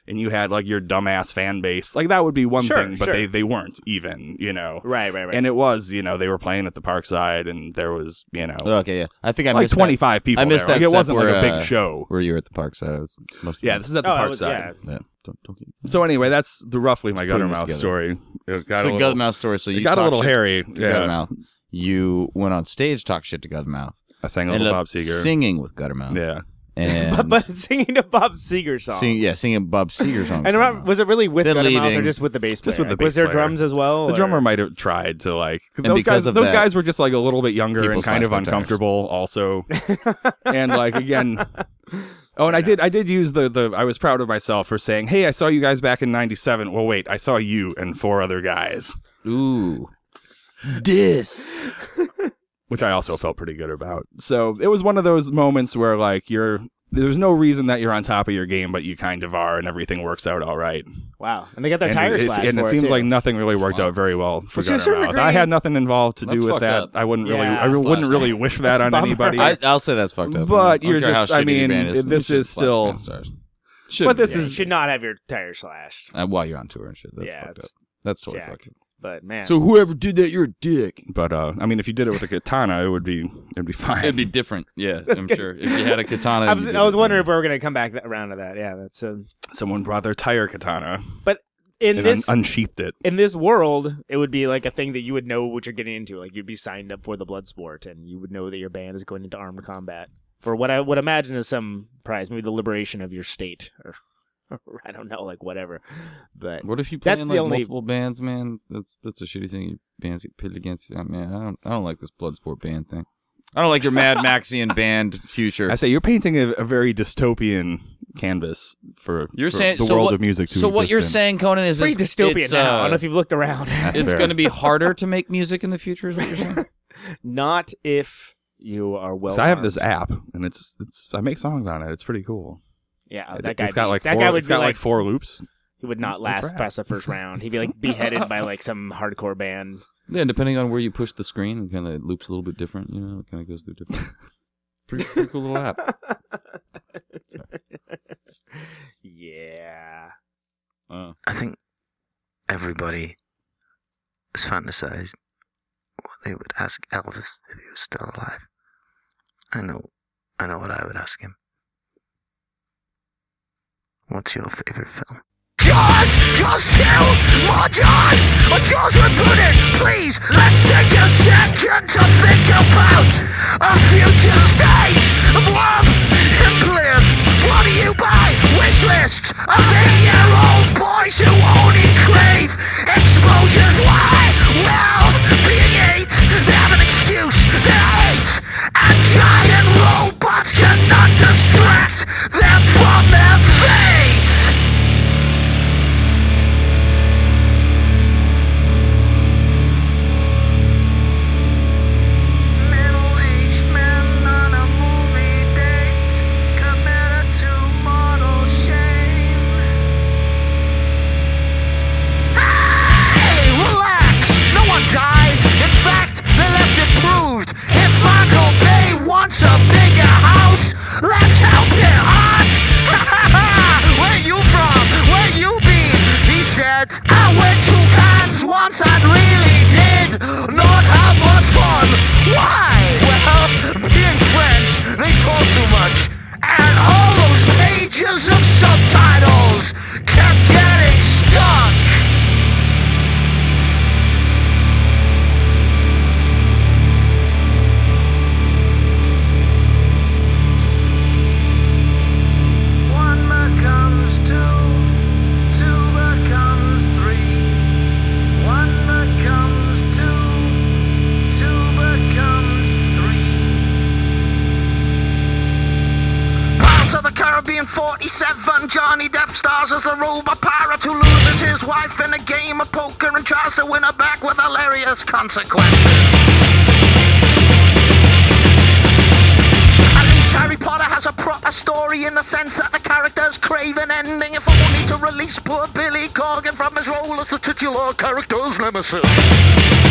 and you had like your dumbass fan base, like that would be one Sure, thing. But sure. they they weren't even. You know. right, right, right. And it was, you know, they were playing at the Parkside, and there was, you know, Okay, yeah. I think I like missed that- twenty five people. I missed there. that Like, it wasn't like a big uh, show. where you were at the Parkside. Was must Yeah, this is at the Oh, it was- Parkside. yeah. yeah. Don't, don't get, So anyway, that's the roughly my Guttermouth together. story. It got a so little, Gutmouth story. So it you got a little hairy. to Yeah, Guttermouth. You went on stage, talk shit to Guttermouth. I sang a little Bob Seger. singing with Guttermouth. Yeah, And but, but singing a Bob Seger song. sing, yeah, singing Bob Seger song. and remember, was it really with Then Guttermouth or leaving. just with the bass player? Just with the Like, was there player. drums as well? the or- drummer might have tried to like And those because guys. of Those that, guys were just like a little bit younger people and kind of slashed their tires. uncomfortable, also. and like again, oh, and I did I did use the the I was proud of myself for saying, hey, I saw you guys back in '97. Well, wait, I saw you and four other guys, Ooh. Dis. which I also felt pretty good about. So it was one of those moments where like you're. There's no reason that you're on top of your game, but you kind of are, and everything works out all right. Wow, and they got their and tires slashed and for it seems too. like nothing really worked Wow. out very well for Which to a certain Guttermouth. I had nothing involved to That's do with that. up. I wouldn't really, Yeah. I wouldn't Slash really wish that on anybody. I, I'll say that's fucked up. But you're just- I mean, is, this is still- Shouldn't But this. Yeah, is- you should not have your tires slashed. Uh, while you're on tour and shit. That's yeah, fucked up. That's totally jacked. fucked up. But man, So whoever did that, you're a dick. but uh, I mean, if you did it with a katana, it would be it'd be fine. It'd be different. Yeah, That's I'm good. sure. If you had a katana, I was you did I was it, wondering yeah. if we were gonna come back that, around to that. Yeah, that's um, Someone brought their tire katana but in and this un- unsheathed it. in this world, it would be like a thing that you would know what you're getting into. Like you'd be signed up for the blood sport, and you would know that your band is going into armed combat for what I would imagine is some prize, maybe the liberation of your state, or, or I don't know, like whatever. But What if you play That's in the like only- multiple bands, man? That's that's a shitty thing. Bands get pitted against. I mean, I don't I don't like this Bloodsport band thing. I don't like your Mad Maxian band future. I say you're painting a, a very dystopian canvas for, You're for saying the so world what, of music to So what exist you're in. saying, Conan, is pretty it's, dystopian it's, now. I don't uh, know if you've looked around. It's going to be harder to make music in the future. Is what you're saying? Not if you are well. 'Cause I have this app and it's it's I make songs on it. It's pretty cool. Yeah, It- that guy. it's got be- like that four. guy would it's be got like, like four loops. He would not Let's- let's last rap. past the first round. He'd be like beheaded by like some hardcore band. yeah, depending on where you push the screen, it kind of loops a little bit different. You know, it kind of goes through different. pretty, pretty cool little app. yeah. Uh, I think everybody has fantasized what they would ask Elvis if he was still alive. I know, I know what I would ask him. What's your favorite film? Jaws! Jaws 2! More Jaws! A Jaws rebooted! Please, let's take a second to think about a future state of love and bliss. What do you buy? Wish list of eight-year-old boys who only crave exposures. Why? Well, being eight, they have an excuse. They're eight, and giant robots cannot distract them from their fate. it. I went to Cannes once and really did not have much fun. Why? Well, being French, they talk too much. And all those pages of subtitles kept getting stuck. to being 47. Johnny Depp stars as the robot pirate who loses his wife in a game of poker and tries to win her back with hilarious consequences. At least Harry Potter has a proper story in the sense that the characters crave an ending if only to release poor Billy Corgan from his role as the titular character's nemesis.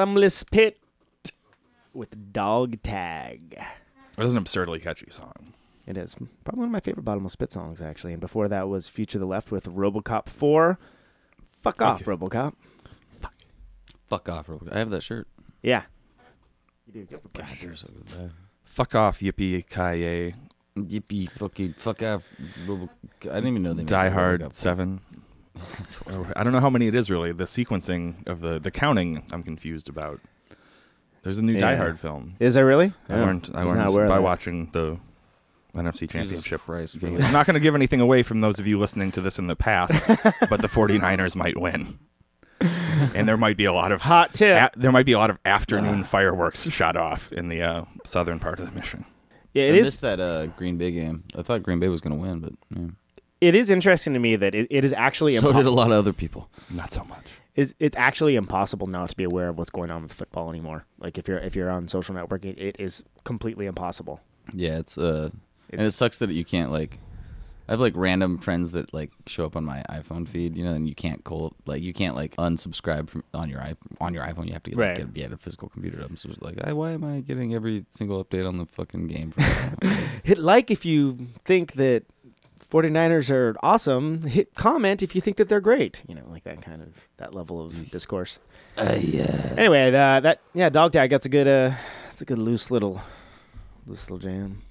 bottomless pit with dog tag. That is an absurdly catchy song. It is probably one of my favorite bottomless pit songs actually. And before that was Future the Left with RoboCop Four. Fuck off. RoboCop. Fuck. Fuck off, RoboCop. I have that shirt. Yeah. You do. God, shirts. Fuck off, yippee Kaye. Yippee fucking fuck off. Robocop. I didn't even know they. Die Hard Seven. Or- I don't know how many it is really. The sequencing of the the counting, I'm confused about. There's a new Die Hard film. Is there really? I Oh, learned I was not learned aware of by that. watching the NFC Championship Christ, game. really? I'm not going to give anything away from those of you listening to this in the past, but the 49ers might win. and there might be a lot of Hot tip. a- there might be a lot of afternoon fireworks shot off in the uh, southern part of the mission. yeah, I it is. missed that uh, Green Bay game. I thought Green Bay was going to win, but yeah. It is interesting to me that it, it is actually so impo- did a lot of other people. Not so much. is it's actually impossible now to be aware of what's going on with football anymore. Like if you're if you're on social networking, it is completely impossible. Yeah, it's uh, and it sucks that you can't like. I have like random friends that like show up on my iPhone feed, you know, and you can't call like you can't like unsubscribe from on your i on your iPhone. You have to get, like, Right. get, be at a physical computer. I'm so like, "Hey, why am I getting every single update on the fucking game? Hit like if you think that 49ers are awesome. Hit comment if you think that they're great. You know, like that kind of that level of discourse. uh, yeah. Anyway, uh, that yeah, dog tag. That's a good uh, that's a good loose little loose little jam.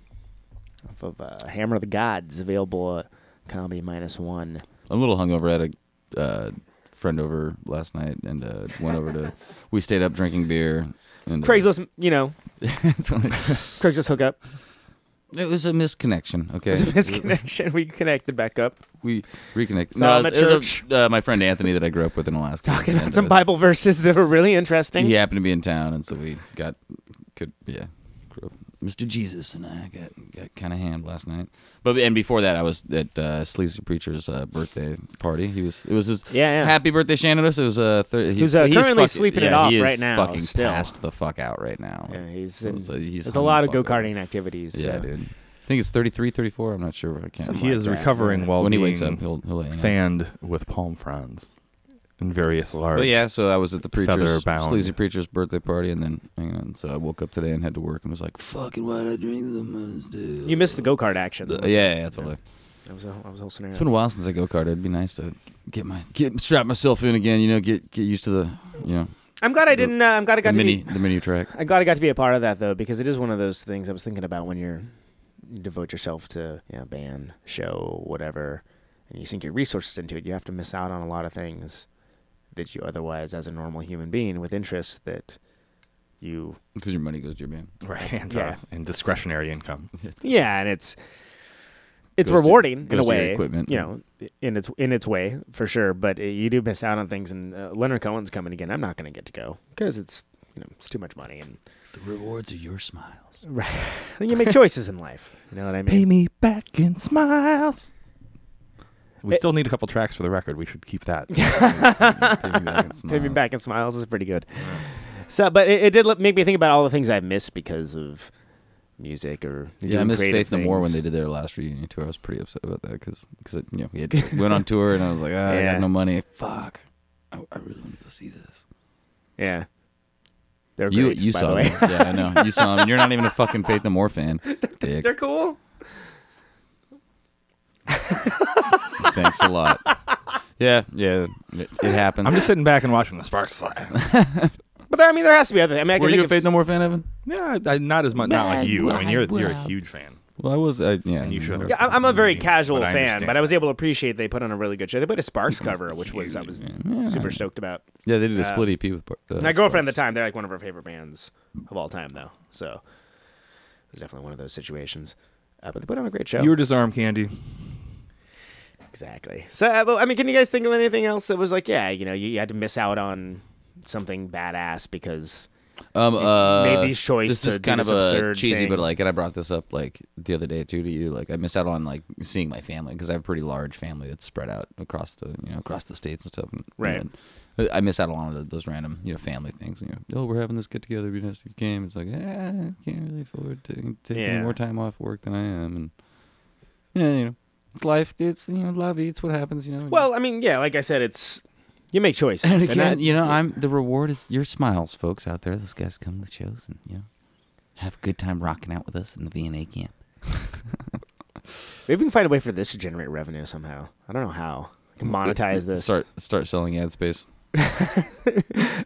Off of uh, Hammer of the Gods, available at comedy minus one. I'm a little hungover. I had a uh, friend over last night and uh, went over to. We stayed up drinking beer. And, uh, Craigslist, you know, it Craigslist hookup. Was a misconnection. Okay, It was a misconnection. We connected back up, we reconnected. Saw him it at was- it was a- uh, my friend Anthony that I grew up with in Alaska. talking about some uh, Bible verses that were really interesting. He happened to be in town, and so we got could yeah. Grew up. Mr. Jesus and I got got kind of hammed last night, but and before that I was at uh, Sleazy Preacher's uh, birthday party. He was it was his Yeah, yeah. happy birthday Shannon. It was uh, thir- Who's, uh, he's currently fucking- sleeping it off he is right now, Fucking still. passed the fuck out right now. Yeah, he's So- in, so he's there's a lot of go karting activities. Yeah, dude. I think it's 33, 34. I'm not sure. I can't. Something He like is that, recovering yeah. while when he being wakes up, he'll he'll hang out. fanned with palm fronds in various large. But yeah, so I was at the preacher's feather-bound. sleazy preacher's birthday party, and then you know, and so I woke up today and had to work and was like, "Fucking why did I drink the most?" You missed the go kart action. Yeah, though. yeah, yeah, totally. that was a, that was a whole scenario. It's been a while since I go karted. It'd be nice to get my get strap myself in again. You know, get get used to the you know I'm glad I didn't. Uh, I'm glad I got the to mini be. the mini track. I'm glad I got to be a part of that though, because it is one of those things I was thinking about when you're you devote yourself to you know, band, show, whatever, and you sink your resources into it. You have to miss out on a lot of things that you otherwise, as a normal human being with interests, that you Because your money goes to your band. right, and, Yeah. uh, and discretionary income. Yeah, and it's it's Goes to- rewarding in a way. equipment, you know, in its in its way for sure. But uh, you do miss out on things. And uh, Leonard Cohen's coming again. I'm not going to get to go because it's you know it's too much money. And The rewards are your smiles. right, then you make choices in life. You know what I mean? Pay me back in smiles. We It- still need a couple tracks for the record. We should keep that. Pay me back in smiles is pretty good. So, but it, it did make me think about all the things I've missed because of music or Yeah, I missed creative Faith No More when they did their last reunion tour. I was pretty upset about that because because you know we had, we went on tour and I was like, ah, I Yeah. got no money. Fuck, I, I really want to go see this. Yeah, they're You great, you by saw the way. them, yeah, I know. You saw them, and you're not even a fucking Faith No More fan. Dick. They're cool. Thanks a lot. Yeah, yeah, it, it happens. I'm just sitting back and watching the sparks fly. But there, I mean, there has to be other. I mean, I can Were think you a of Faith s- No More fan, Evan? yeah, I, not as much. Not like you. I mean, you're you're a huge fan. Well, I was. I, yeah, And you should have. Yeah, I'm I'm a very casual I fan, but I was able to appreciate they put on a really good show. They put a Sparks cover, which was I was super stoked about. Yeah, they did a Uh, split EP with. Uh, My girlfriend at the time, they're like one of her favorite bands of all time, though. So it was definitely one of those situations. Uh, but they put on a great show. You were disarm candy. Exactly. So, uh, I mean, can you guys think of anything else that was like, yeah, you know, you, you had to miss out on something badass because um, uh, made these choice This is kind of a cheesy, thing. but like, and I brought this up like the other day too to you. Like, I missed out on like seeing my family because I have a pretty large family that's spread out across the you know across the states and stuff. And, Right. and I miss out on a lot of those random you know family things. You know, oh, we're having this get together. It'd be nice if you came. It's like, eh, I can't really afford to take Yeah. more time off work than I am, and yeah, you know, it's life. It's you know, love It's what happens. You know. well, I mean, yeah, like I said, it's you make choices. And and again, you know, I'm the reward is your smiles, folks out there. Those guys come to the shows, and you know, have a good time rocking out with us in the VNA camp. Maybe we can find a way for this to generate revenue somehow. I don't know how. We can monetize this. Start start selling ad space.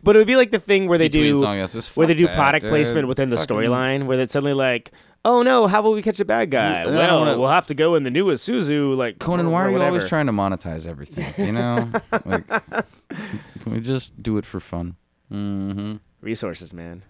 But it would be like the thing where they Between do song where they Fuck do that, product dude. placement within the storyline, where it's suddenly like, oh no, how will we catch a bad guy? I don't Well, wanna- we'll have to go in the newest Suzu. Like Conan, or- why or are you always whatever. trying to monetize everything? You know, like, can we just do it for fun? Mm-hmm. resources, man?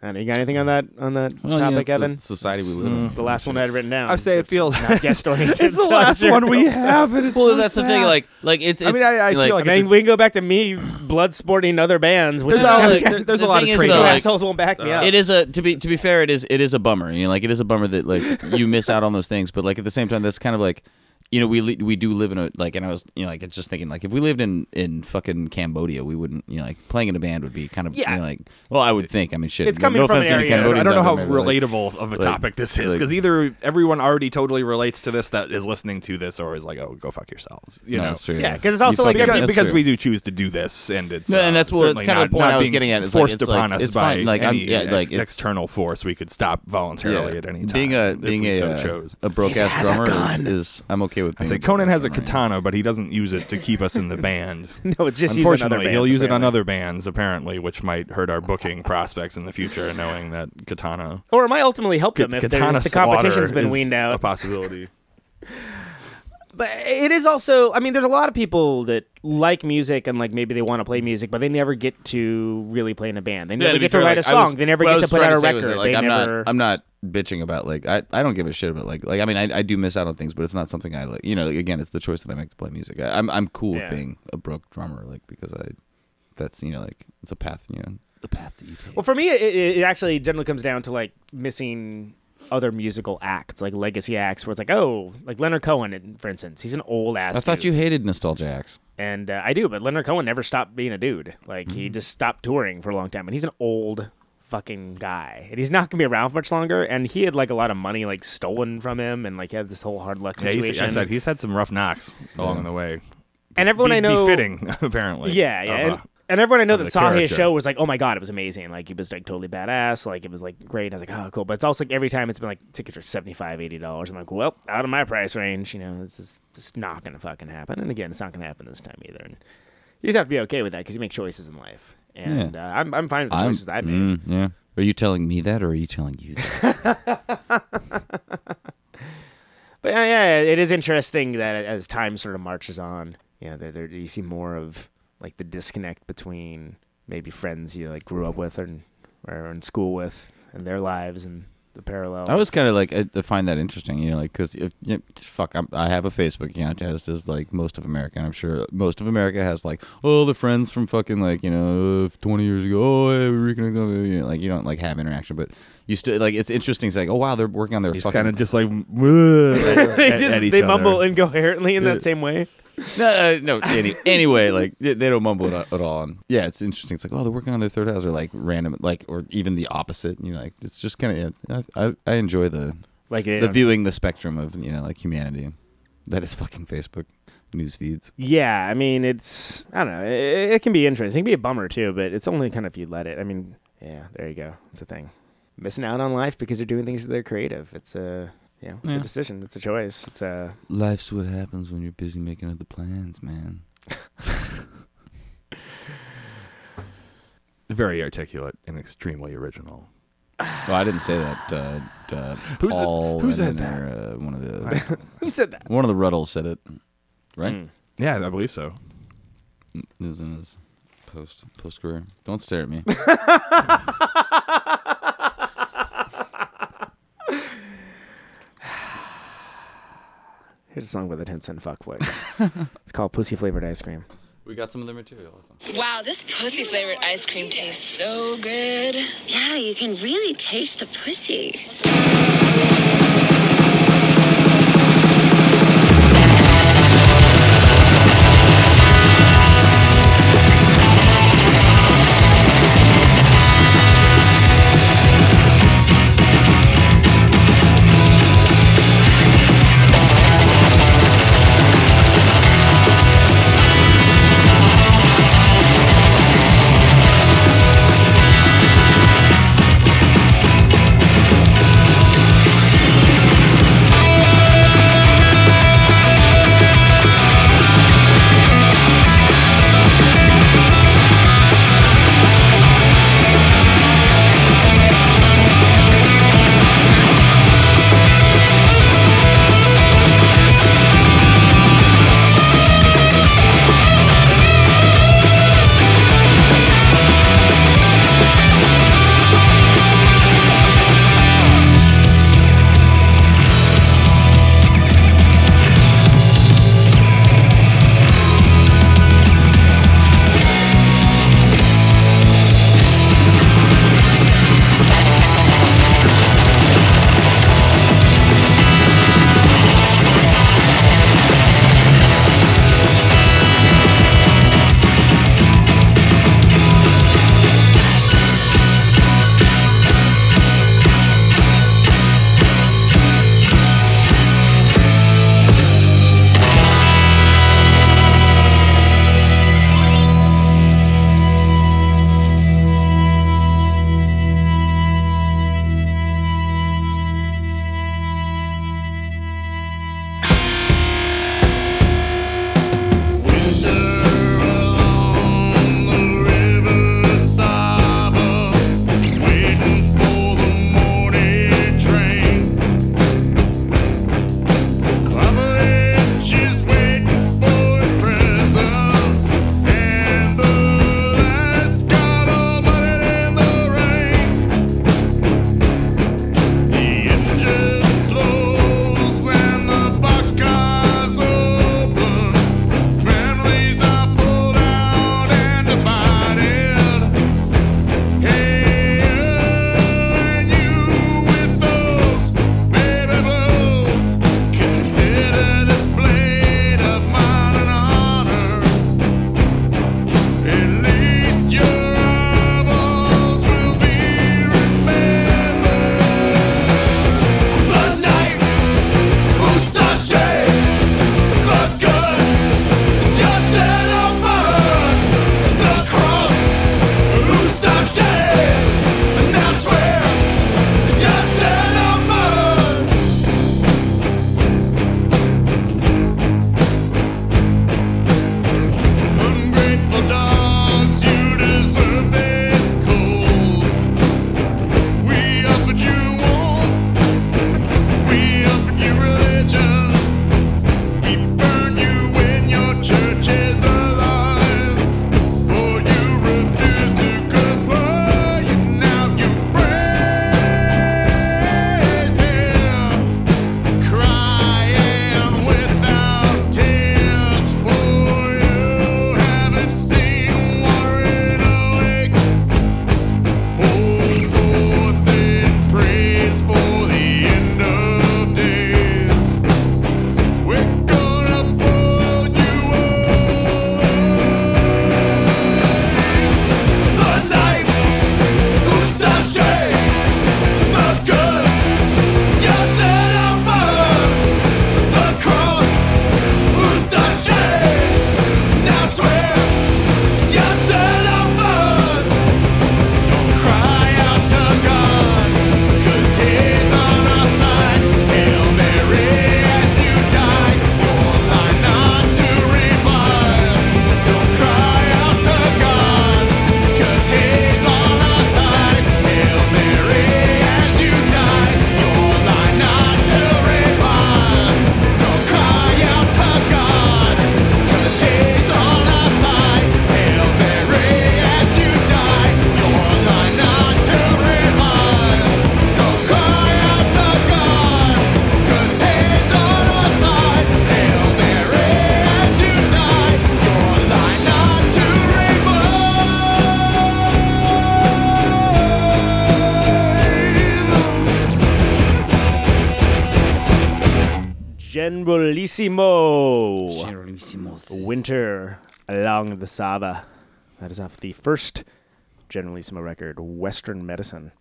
And you got anything on that on that Well, yeah, topic, it's the Evan? society we live mm. in. The last one I had written down. I say it feels- not guest oriented. It's the last one we have, and it's Well, so that's the thing. Like, like it's. it's I mean, I, I like, feel like I mean, a- we can go back to me blood sporting other bands, which There's is a lot kind of- of- there's a lot of thing trade though, like, assholes won't back me up. It is a to be to be fair, it is it is a bummer. You know, like it is a bummer that like you miss out on those things. But like at the same time, that's kind of like you know we li- we do live in a like, and I was you know like it's just thinking like if we lived in in fucking Cambodia, we wouldn't you know like playing in a band would be kind of Yeah. you know, like well I would think I mean shit. It's coming no from an offense to any area- I don't know out how there, maybe, like- relatable of a like- topic this is like- because either everyone already totally relates to this that is listening to this, or is like, "Oh, go fuck yourselves." You No, know, that's true. Yeah, 'cause it's also You like fucking- because, because true. we do choose to do this, and it's No, and uh, that's what- it's certainly kind of the point I was getting at. It's like- forced it's like- upon us by like, I'm- any yeah, ex- like, external force. We could stop voluntarily at any time. being a being a so uh, chose. a broke ass drummer is I'm okay with. I being say a Conan has a katana, but he doesn't use it to keep us in the band. no, it's just used on Unfortunately, bands, he'll use it on apparently. other bands apparently, which might hurt our booking prospects in the future, knowing that katana. Or it might ultimately help them if, they're- katana if the competition's been is weaned A out. possibility. But it is also, I mean, there's a lot of people that like music and like maybe they want to play music, but they never get to really play in a band. They Yeah, never be get to fair, write like, a I song. was- they never what I get to was put trying out a say was record. that, like, they I'm never. not. I'm not bitching about like I, I don't give a shit about like like I mean I, I do miss out on things, but it's not something I like. You know, like, again, it's the choice that I make to play music. I, I'm I'm cool Yeah. with being a broke drummer, like because I that's you know like it's a path you know the path that you take. Well, for me, it, it it actually generally comes down to like missing other musical acts, like legacy acts, where it's like, oh, like Leonard Cohen, for instance, he's an old ass. I thought dude. you hated nostalgia acts. and uh, I do, but Leonard Cohen never stopped being a dude. Like Mm-hmm. he just stopped touring for a long time, and he's an old fucking guy, and he's not gonna be around for much longer. And he had like a lot of money like stolen from him, and like he had this whole hard luck Yeah, situation. he's, I said he's had some rough knocks along the way. and everyone Be- I know, befitting apparently. yeah, yeah. of, And, uh, and everyone I know that saw his show was like, "Oh my god, it was amazing!" Like he was like totally badass. Like it was like great. I was like, "Oh, cool." But it's also like every time it's been like tickets are 75 dollars. I'm like, "Well, out of my price range, you know, this is just not gonna fucking happen." And again, it's not gonna happen this time either. And you just have to be okay with that because you make choices in life. And uh, I'm I'm fine with the I'm, choices I made. mm, yeah. Are you telling me that, or are you telling you that? But yeah, yeah, it is interesting that as time sort of marches on, you know, there, there you see more of like the disconnect between maybe friends you like grew up with and or in school with and their lives and the parallel. I was kind of like I I find that interesting, you know, like because if you know, fuck, I'm, I have a Facebook account as does like most of America, and I'm sure most of America has like oh the friends from fucking like you know uh, 20 years ago, oh hey, we reconnect, oh, you know, like you don't like have interaction, but you still like it's interesting. It's like oh wow they're working on their He's fucking kind of just like at, they, at just, each they other. mumble incoherently in Yeah. that same way. no uh, no any, anyway like they, they don't mumble at, at all. And yeah, it's interesting. It's like oh they're working on their third house or like random like or even the opposite. You know, like it's just kind of yeah, I, I enjoy the Like the don't- viewing the spectrum of you know like humanity that is fucking Facebook news feeds. Yeah, I mean, it's I don't know. It, it can be interesting. It can be a bummer too, but it's only kind of if you let it. I mean, yeah, there you go. It's a thing. Missing out on life because they're doing things that they're creative. It's a you know, it's Yeah. a decision. It's a choice. It's a Life's what happens when you're busy making other plans, man. very articulate and extremely original. Well, I didn't say that. Uh, uh, Who's the- who said then there, uh, one of the who said that? one of the Rutles said it, right? Mm. Yeah, I believe so. It was in post post career. Don't stare at me. Here's a song with a 10 cent fuck flicks. it's called Pussy Flavored Ice Cream. we got some of the material. Wow, this pussy flavored ice cream tastes so good. Yeah, you can really taste the pussy. Pussy Generalissimo. Winter along the Sava. That is off the first Generalissimo record, Western Medicine.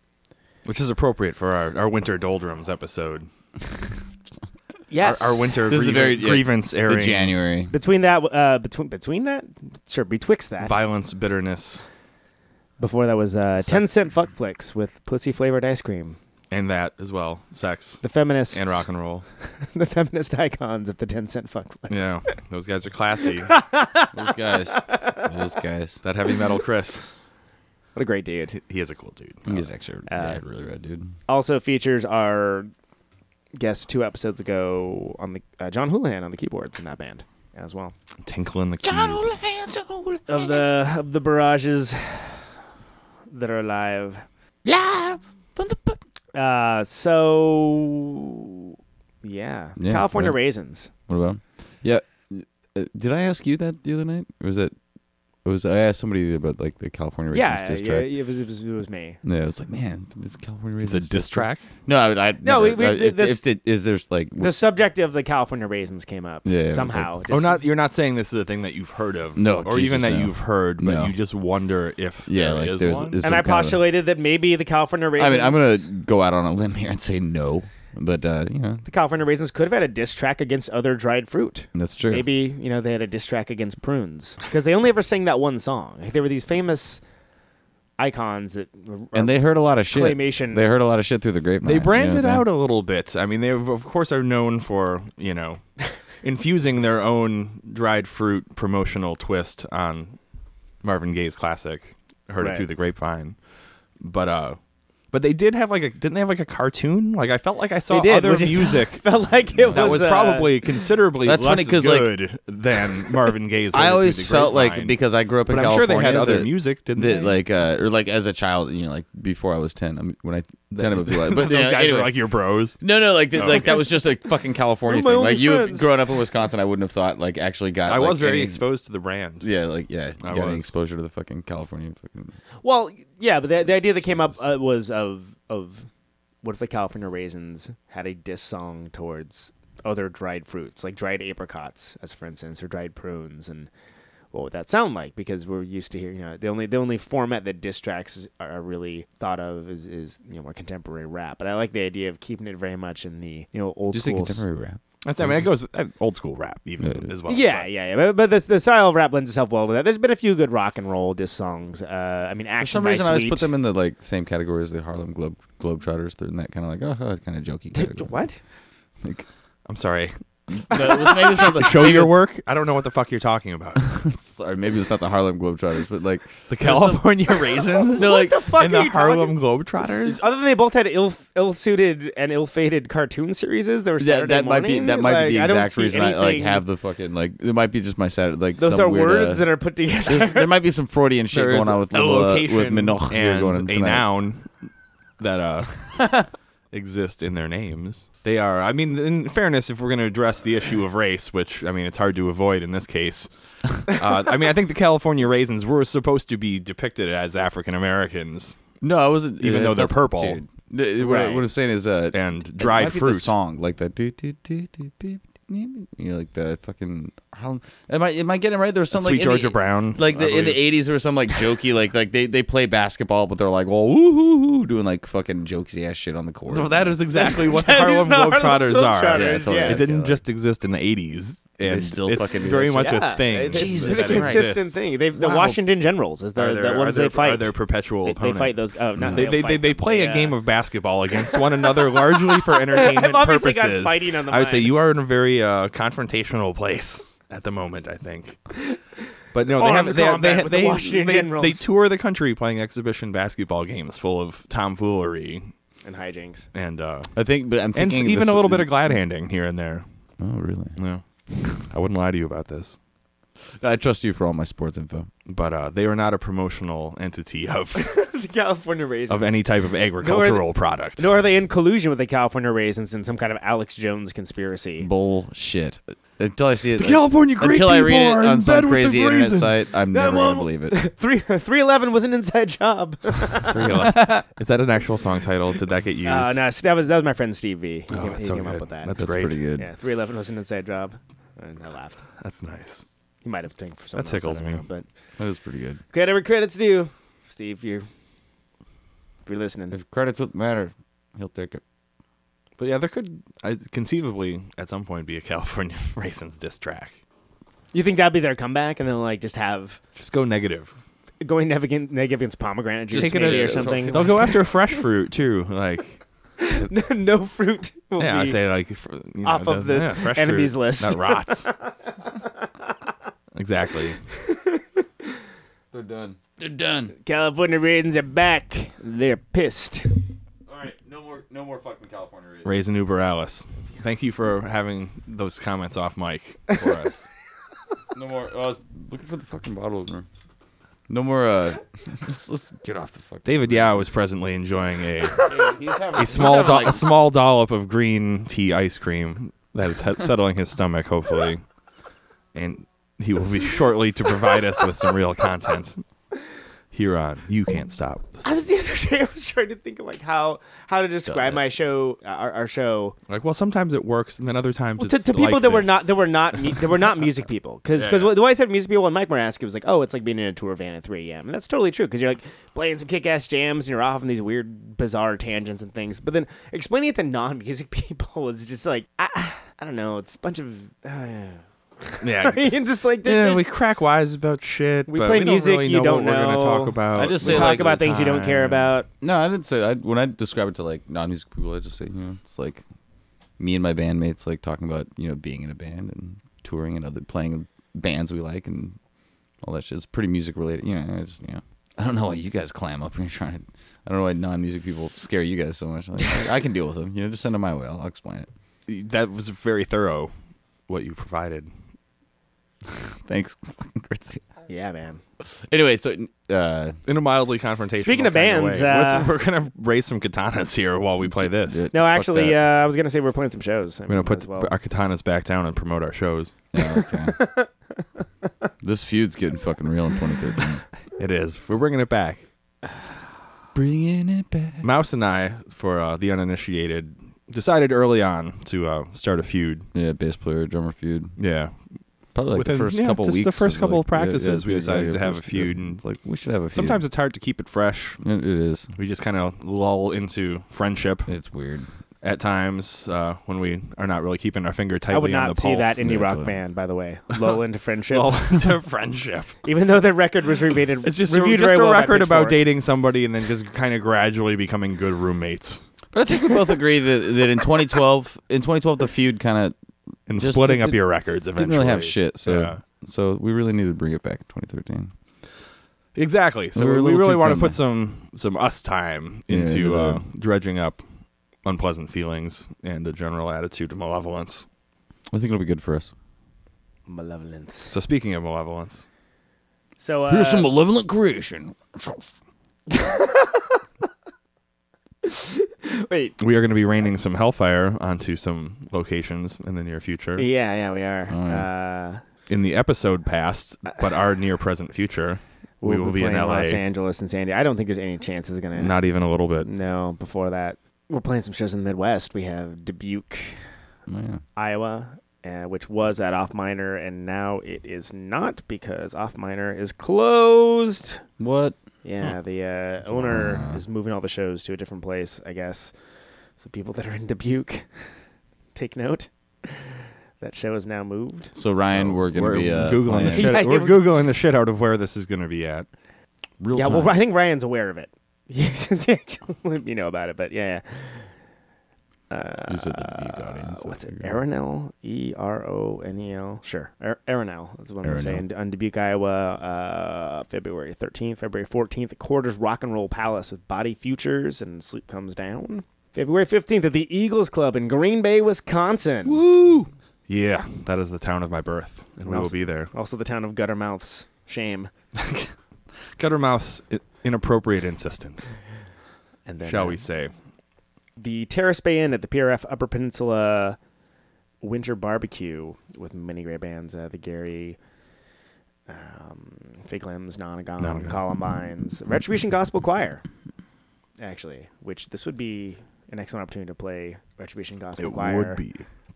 Which is appropriate for our, our winter doldrums episode. Yes. Our, our winter This is a very yeah, grievance the airing. January. Between that, uh, between between that, sure, betwixt that. Violence, bitterness, Before that was uh, 10 cent fuck flicks with pussy flavored ice cream. And that as well. Sex The feminists and rock and roll. the feminist icons of the 10 cent fuck flicks. Yeah, those guys are classy. Those guys. Those guys. that heavy metal Chris. What a great dude. He is a cool dude. He's actually Uh, yeah, really rad, dude. Also features our guest two episodes ago on the uh, John Houlihan on the keyboards in that band as well. Tinkling the keys. Of the of the barrages that are alive. Live from the. Uh, so yeah, Yeah, California raisins. What about? 'em? Yeah. Uh, did I ask you that the other night? Or was that? It was I asked somebody about like the California Raisins Yeah, diss yeah, it was, it was it was me. Yeah, it was like, man, this California Is Raisins it diss track? No, I, I No, never- we- we- I- if, this- if it, is there's like The subject of the California raisins came up Yeah, somehow. like- Oh, Just- not you're not saying this is a thing that you've heard of, No, or Jesus, even that no. you've heard, but No. you just wonder if Yeah, there like is there's- one. is and I kind of- postulated that maybe the California raisins. I mean, I'm gonna go out on a limb here and say no, but uh, you know The California raisins could have had a diss track against other dried fruit. that's true. Maybe you know they had a diss track against prunes because they only ever sang that one song. Like, there were these famous icons that were- and they heard a lot of shit. Claymation. They heard a lot of shit through the grapevine. they you know branded what I'm saying? out a little bit. I mean, they of course are known for you know infusing their own dried fruit promotional twist on Marvin Gaye's classic "Heard Right. It Through the Grapevine," but uh, but they did have like a didn't they have like a cartoon? Like I felt like I saw They did, other which it music felt like it that was uh, probably considerably That's funny less 'cause, like, good than Marvin Gaye's. I always felt like because I grew up in But I'm sure California. they had other that- music, didn't that, they? Like uh, or like as a child, you know, like before I was ten. I mean, when I ten about people, but those yeah, guys anyway. were like your bros. No, no, like th- Oh, like that was just a fucking California They're my thing. Like you friends. growing up in Wisconsin, I wouldn't have thought like actually got. I like, was very any- exposed to the brand. Yeah, like yeah, I getting was. exposure to the fucking California fucking. Well, yeah, but the, the idea that came up uh, was of of what if the California raisins had a diss song towards other dried fruits, like dried apricots, as for instance, or dried prunes, and what would that sound like? Because we're used to hearing, you know, the only the only format that diss tracks are really thought of is, is you know more contemporary rap. But I like the idea of keeping it very much in the you know old say school. contemporary rap? That's, I mean, it goes with uh, old school rap even Yeah. as well. Yeah, but- yeah, yeah. But, but the, the style of rap lends itself well to that. There's been a few good rock and roll diss songs. Uh, I mean, For some by reason, I always put them in the like same category as the Harlem Globe Globetrotters. They're in that kind of like oh, kind of jokey category. what? Like, I'm sorry. But maybe it's not the Show maybe your work. I don't know what the fuck you're talking about. Sorry, maybe it's not the Harlem Globetrotters, but like The California Raisins. no, like the fuck and are the you Harlem Globetrotters. Other than they both had ill ill-suited and ill-fated cartoon series, there were that, Saturday that might be morning, that might like, be the I don't exact see reason I like anything- have the fucking like it might be just my sad like Those some are weird, words uh, that are put together. there's- there might be some Freudian shit There is going on with a little, uh, location with Minoch here and going on a tonight. noun that uh exist in their names. They are. I mean, in fairness, if we're going to address the issue of race, which I mean, it's hard to avoid in this case. Uh, I mean, I think the California Raisins were supposed to be depicted as African Americans No, I wasn't Even uh, though they're purple. Dude, what, I- Right. what I'm saying is uh, and it dried might be fruit. Song like that. do, do, do, do, do, you know, like the fucking. Harlem- Am I am I getting it right? There's some Sweet like in Georgia the, Brown. Like the, in the '80s, there was some like jokey, like like they, they play basketball, but they're like, well, woo hoo hoo, doing like fucking jokesy ass shit on the court. Well, that is exactly what the Harlem the Globetrotters are. Yeah, totally. yes. It didn't Yeah. just exist in the 80s. And still it's fucking very much shit. a thing. It's, Jesus it's a consistent thing. They, the Wow. Washington Generals is the, Are the ones there, they fight. Are there perpetual they, they fight those. Oh, not They, don't they, they, they play Yeah. a game of basketball against one another, largely for entertainment I've obviously got purposes. fighting on the I would say you are in a very uh, confrontational place at the moment. I think. But no, they have they, combat they, with the they, Washington they, Generals. they tour the country playing exhibition basketball games full of tomfoolery and hijinks. and uh, I think, but I'm and thinking even this- a little bit of glad handing here and there. Oh, really? Yeah, I wouldn't lie to you about this. I trust you for all my sports info. but uh, they are not a promotional entity of the California raisins. of any type of agricultural product. Nor are they in collusion with the California raisins in some kind of Alex Jones conspiracy. Bullshit. Until I see it, The California grape until I read people it are in on bed some with the crazy internet raisins. site, I'm That never gonna believe it. Three three eleven was an inside job. Is that an actual song title? Did that get used? Uh, no, that was that was my friend Steve V. He Oh, came, that's he so came good. up with that. That's, That's great. pretty good. yeah, three eleven was an inside job, and I laughed. That's nice. He might have taken for That something. else, tickles I don't me. know, but That was pretty good. credit where credit's due. Steve, you're if you're listening. If credits would matter, he'll take it. But yeah, there could uh, conceivably at some point be a California Raisins diss track. You think that'd be their comeback, and they'll like just have Just go negative. going negative negative against pomegranate juice Just maybe take it or as- something? They'll go after fresh fruit too. Like no fruit. Will yeah, I say like you know, off of the yeah, fresh enemies fruit list. that rots. Exactly. They're done. They're done. California raisins are back. They're pissed. All right, no more, no more fucking California raisins. Raisin Uber Alles. Thank you for having those comments off mic for us. No more. I was looking for the fucking bottle opener. No more. uh let's, let's get off the fuck. David Yow is presently enjoying a He's having, a small do- a small dollop of green tea ice cream that is he- settling his stomach, hopefully, and he will be shortly to provide us with some real content here on You Can't Stop. I was the other day. I was trying to think of like how how to describe my show, uh, our, our show, Like, well, sometimes it works, and then other times well, to, it's to people like that were not that were not mu- that were not music people. Because Yeah. the way I said music people and Mike Moraski was like, oh, it's like being in a tour van at 3 a.m. And that's totally true because you're like playing some kick ass jams and you're off on these weird, bizarre tangents and things. But then explaining it to non music people was just like I, I don't know. It's a bunch of. Uh, Yeah, and just like yeah, we crack wise about shit. We but play we music don't really you know don't what we're gonna know. talk about. I just we talk like, about the things you don't care about. No, I didn't say. I, when I describe it to like non-music people, I just say, you know, it's like me and my bandmates like talking about you know being in a band and touring and other playing bands we like and all that shit. It's pretty music related. You know, I just you know, I don't know why you guys clam up when you're trying to. I don't know why non-music people scare you guys so much. Like, I, I can deal with them. You know, just send them my way. I'll, I'll explain it. That was very thorough. What you provided. Thanks. Fritzy. Yeah, man. anyway, so uh, in a mildly confrontational. Speaking of kind bands, way. Uh, we're gonna raise some katanas here while we play this. Yeah. No, actually, uh. I was gonna say we're playing some shows. I We're gonna put well. our katanas back down and promote our shows. yeah, okay. this feud's getting fucking real in 2013. It is. We're bringing it back. Bringing it back. Mouse and I, for uh, the uninitiated, decided early on to uh, start a feud. Yeah, bass player, drummer feud. Yeah, Probably like Within- the first yeah, couple just the weeks. first of, couple like, of practices, we yeah, decided to have a feud, and It's like we should have a feud. sometimes it's hard to keep it fresh. it, it is. We just kind of lull into friendship It's weird. at times uh, when we are not really keeping our finger tightly I would on not the see pulse. that indie Yeah, rock totally. band, by the way. Lull into friendship. lull into friendship. Even though the record was reviewed, It's just, a, reviewed just very a well by record about Pitchfork. dating somebody and then just kind of gradually becoming good roommates But I think we both agree that, that in 2012, in 2012, the feud kind of and Just splitting did- up your records eventually. didn't really have shit. So, Yeah. so we really needed to bring it back in 2013. Exactly. So We were a we, little really too want to friendly. put some some us time Yeah, into into uh, dredging up unpleasant feelings and a general attitude of malevolence. I think it'll be good for us. Malevolence. So speaking of malevolence, So uh, Here's some malevolent creation. wait. we are going to be raining some hellfire onto some locations in the near future. Yeah, yeah, we are. Oh, Uh, In the episode past, but our near present future, we we'll will be in LA. Los Angeles and San Diego. I don't think there's any chance it's gonna. Not even a little bit. No, before that, we're playing some shows in the Midwest. We have Dubuque, Oh, yeah. Iowa, uh, which was at Off Minor, and now it is not because Off Minor is closed. What? Yeah, the uh, owner is moving all the shows to a different place, I guess. So people that are in Dubuque, take note. That show is now moved. So Ryan, we're gonna we're be uh, googling the shit. Yeah, we're googling the shit out of where this is going to be at. real yeah, time. well, I think Ryan's aware of it. Since he actually let me know about it, but yeah, yeah. Uh, you said the you uh, what's it? Aronel, E R O N E L. Sure, Ar- Aronel. That's what I'm saying. On Dubuque, Iowa, uh, February 13th, February 14th, at Quarters Rock and Roll Palace with Body Futures and Sleep Comes Down. February 15th at the Eagles Club in Green Bay, Wisconsin. Woo! Yeah, that is the town of my birth, and, and we also, will be there. Also, the town of Guttermouth's shame. Guttermouth's inappropriate insistence. And then, shall uh, we say? the Terrace Bay Inn at the PRF Upper Peninsula Winter Barbecue with many great bands. Uh, the Gary, um, Fake Limbs, Nonagon, Columbines, Retribution Gospel Choir, actually, which this would be an excellent opportunity to play Retribution Gospel it Choir. It would be.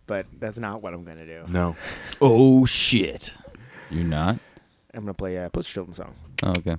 But that's not what I'm going to do. No. oh, shit. You're not? I'm going to play a Poster Children song. Oh, okay.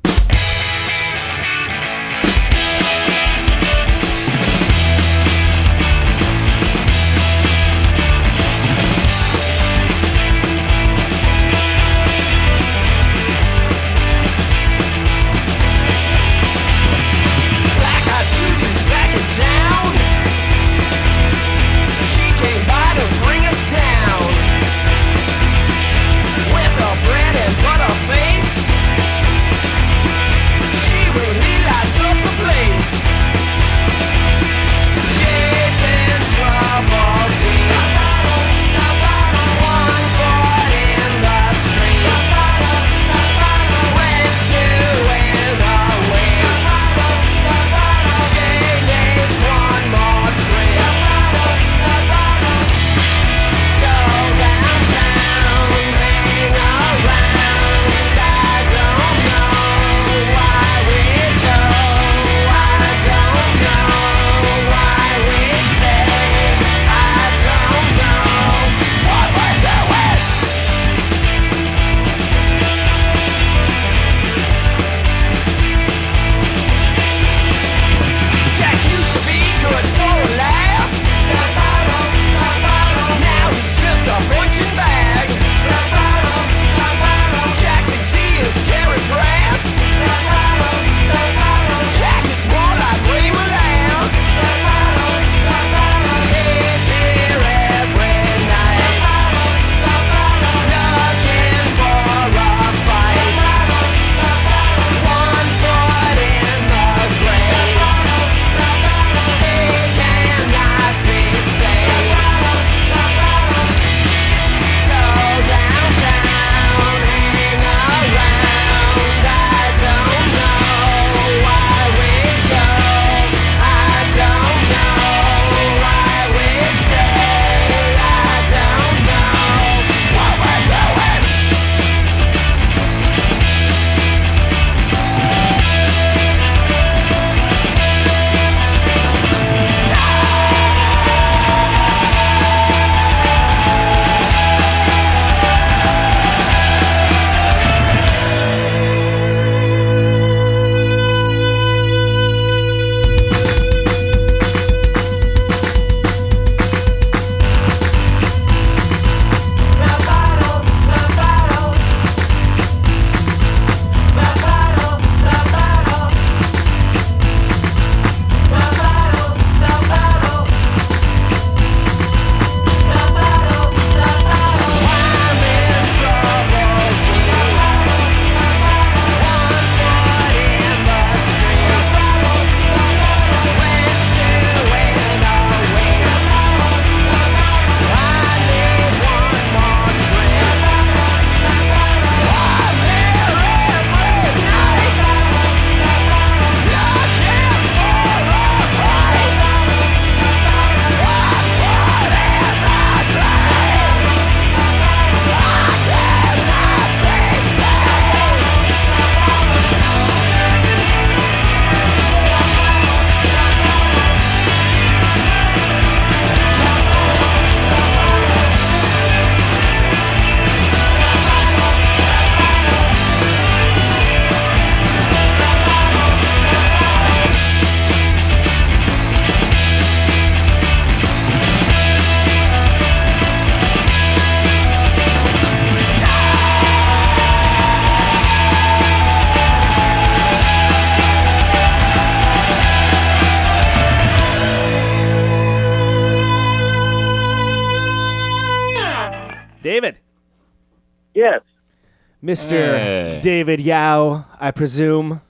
Mr. Hey. David Yow, I presume.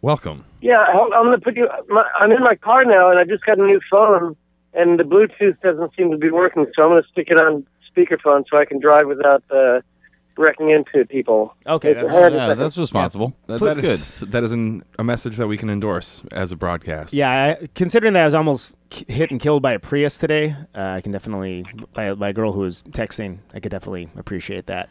Welcome. Yeah, I'm going to put you. My, I'm in my car now, and I just got a new phone, and the Bluetooth doesn't seem to be working, so I'm going to stick it on speakerphone so I can drive without uh, wrecking into people. Okay, that's, yeah, that's responsible. Yeah. That, that is, good. That is an, a message that we can endorse as a broadcast. Yeah, I, considering that I was almost k- hit and killed by a Prius today, uh, I can definitely by, by a girl who was texting. I could definitely appreciate that.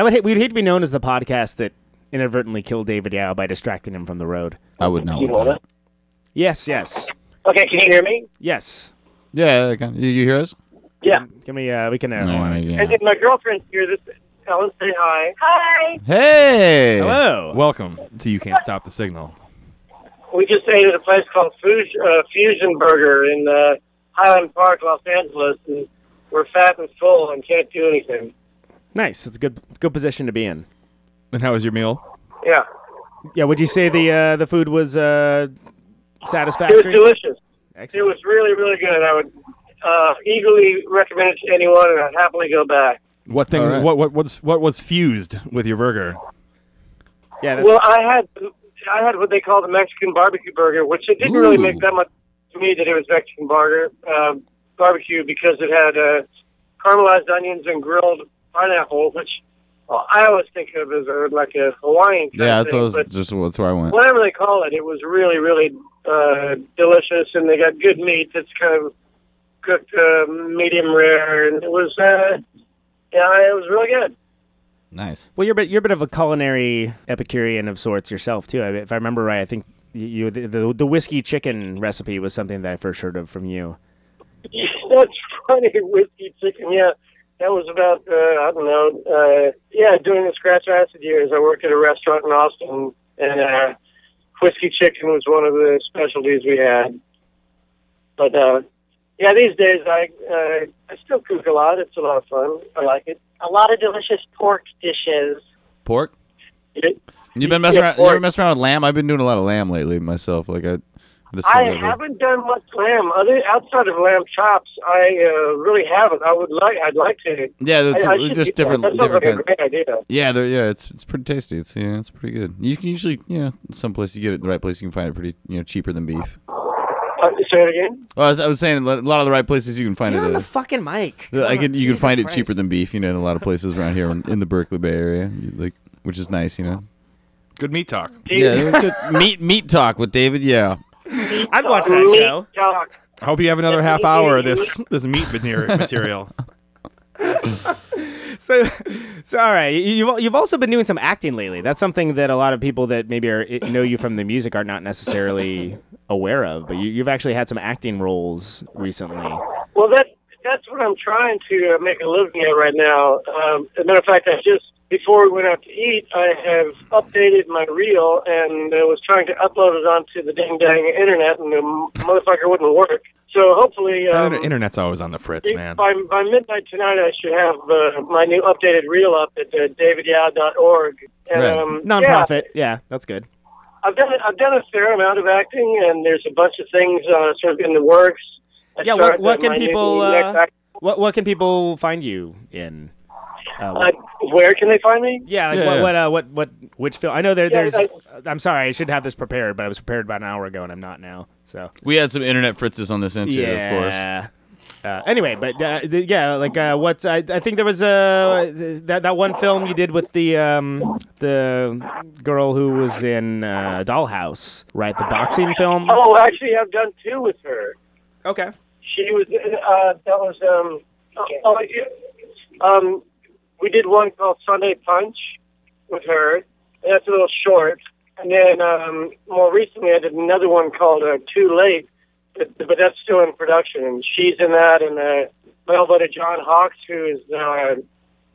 I would hate, we'd hate to be known as the podcast that inadvertently killed David Yow by distracting him from the road. I would not You want want that. Yes, yes, Okay, can you hear me? yes. Yeah, I can- you, you hear us? Yeah. Can we? Uh, we can. Uh, No, hold on. yeah. And then my girlfriend's here. This Ellen, say hi. Hi. Hey. Hello. Welcome to You Can't Stop the Signal. We just ate at a place called Fusion, uh, Fusion Burger in uh, Highland Park, Los Angeles, and we're fat and full and can't do anything. Nice. That's a good good position to be in. And how was your meal? Yeah, Yeah. Would you say the uh, the food was uh, it was satisfactory? delicious. It was really, really good. I would uh, eagerly recommend it to anyone, and I'd happily go back. What thing? All right. What what was what was fused with your burger? Yeah. That's, Well, I had I had what they call the Mexican barbecue burger, which it didn't really make that much to me that it was Mexican burger uh, barbecue because it had uh, caramelized onions and grilled pineapple, which well, I always think of as a, like a Hawaiian. Yeah, that's thing, what I was, just that's where I went. whatever they call it, it was really, really uh, delicious, and they got good meat that's kind of cooked uh, medium rare, and it was uh, yeah, it was really good. Nice. Well, you're a bit, you're a bit of a culinary Epicurean of sorts yourself too. If I remember right, I think you, you the, the the whiskey chicken recipe was something that I first heard of from you. That's funny, whiskey chicken. Yeah, that was about uh, I don't know. Uh, yeah, during the scratch acid years, I worked at a restaurant in Austin, and uh, whiskey chicken was one of the specialties we had. But uh, yeah, these days I uh, I still cook a lot. It's a lot of fun. I like it. A lot of delicious pork dishes. Pork. It, You've been messing Yeah, around. You ever pork. messing around with lamb? I've been doing a lot of lamb lately myself. Like I, I I felt haven't done much lamb. Other outside of lamb chops, I uh, really haven't. I would like. I'd like to. Yeah, they're I, I t- just different. That sounds different like a great idea. Yeah, they're yeah. It's it's pretty tasty. It's yeah, it's pretty good. You can usually yeah, some place you get it the right place. You can find it pretty you know cheaper than beef. Uh, say it again. Well, I was, I was saying a lot of the right places you can find Get it. on the fucking mic. I can on, you can Jesus find it cheaper than beef. You know, in a lot of places around here in, in the Berkeley Bay area, like which is nice. You know. Good meat talk. Yeah, good meat meat talk with David. Yeah. I'd watch that Meat show. talk. I hope you have another half hour of this this meat veneer- material. So, so all right. You- You've you've also been doing some acting lately. That's something that a lot of people that maybe are know you from the music are not necessarily aware of. But you, you've actually had some acting roles recently. Well, that that's what I'm trying to uh, make a living at right now. Um, as a matter of fact, I just before we went out to eat, I have updated my reel and uh, was trying to upload it onto the dang dang internet, and the motherfucker wouldn't work. So hopefully, um, inter- internet's always on the fritz, man. by by midnight tonight, I should have uh, my new updated reel up at uh, davidyow.org. And, Right. um, yeah, Nonprofit. Yeah, that's good. I've done I've done a fair amount of acting, and there's a bunch of things uh, sort of in the works. I Yeah. What what can people uh, what what can people find you in? Uh, uh, where can they find me? yeah, like Yeah, what yeah. what, uh, what what which film? I know there Yeah, there's. I- I'm sorry, I should have this prepared, but I was prepared about an hour ago, and I'm not now. So We had some internet fritzes on this intro, of course. yeah. Uh, anyway, but uh, th- yeah, like uh, what I, I think there was uh, th- that that one film you did with the um, the girl who was in uh, Dollhouse, right? The boxing film. Oh, actually, I've done two with her. Okay. She was uh, that was um oh, yeah. um we did one called Sunday Punch with her. And that's a little short, and then um more recently I did another one called uh, Too Late, but, but that's still in production. And she's in that, and uh, my buddy John Hawkes, who is uh,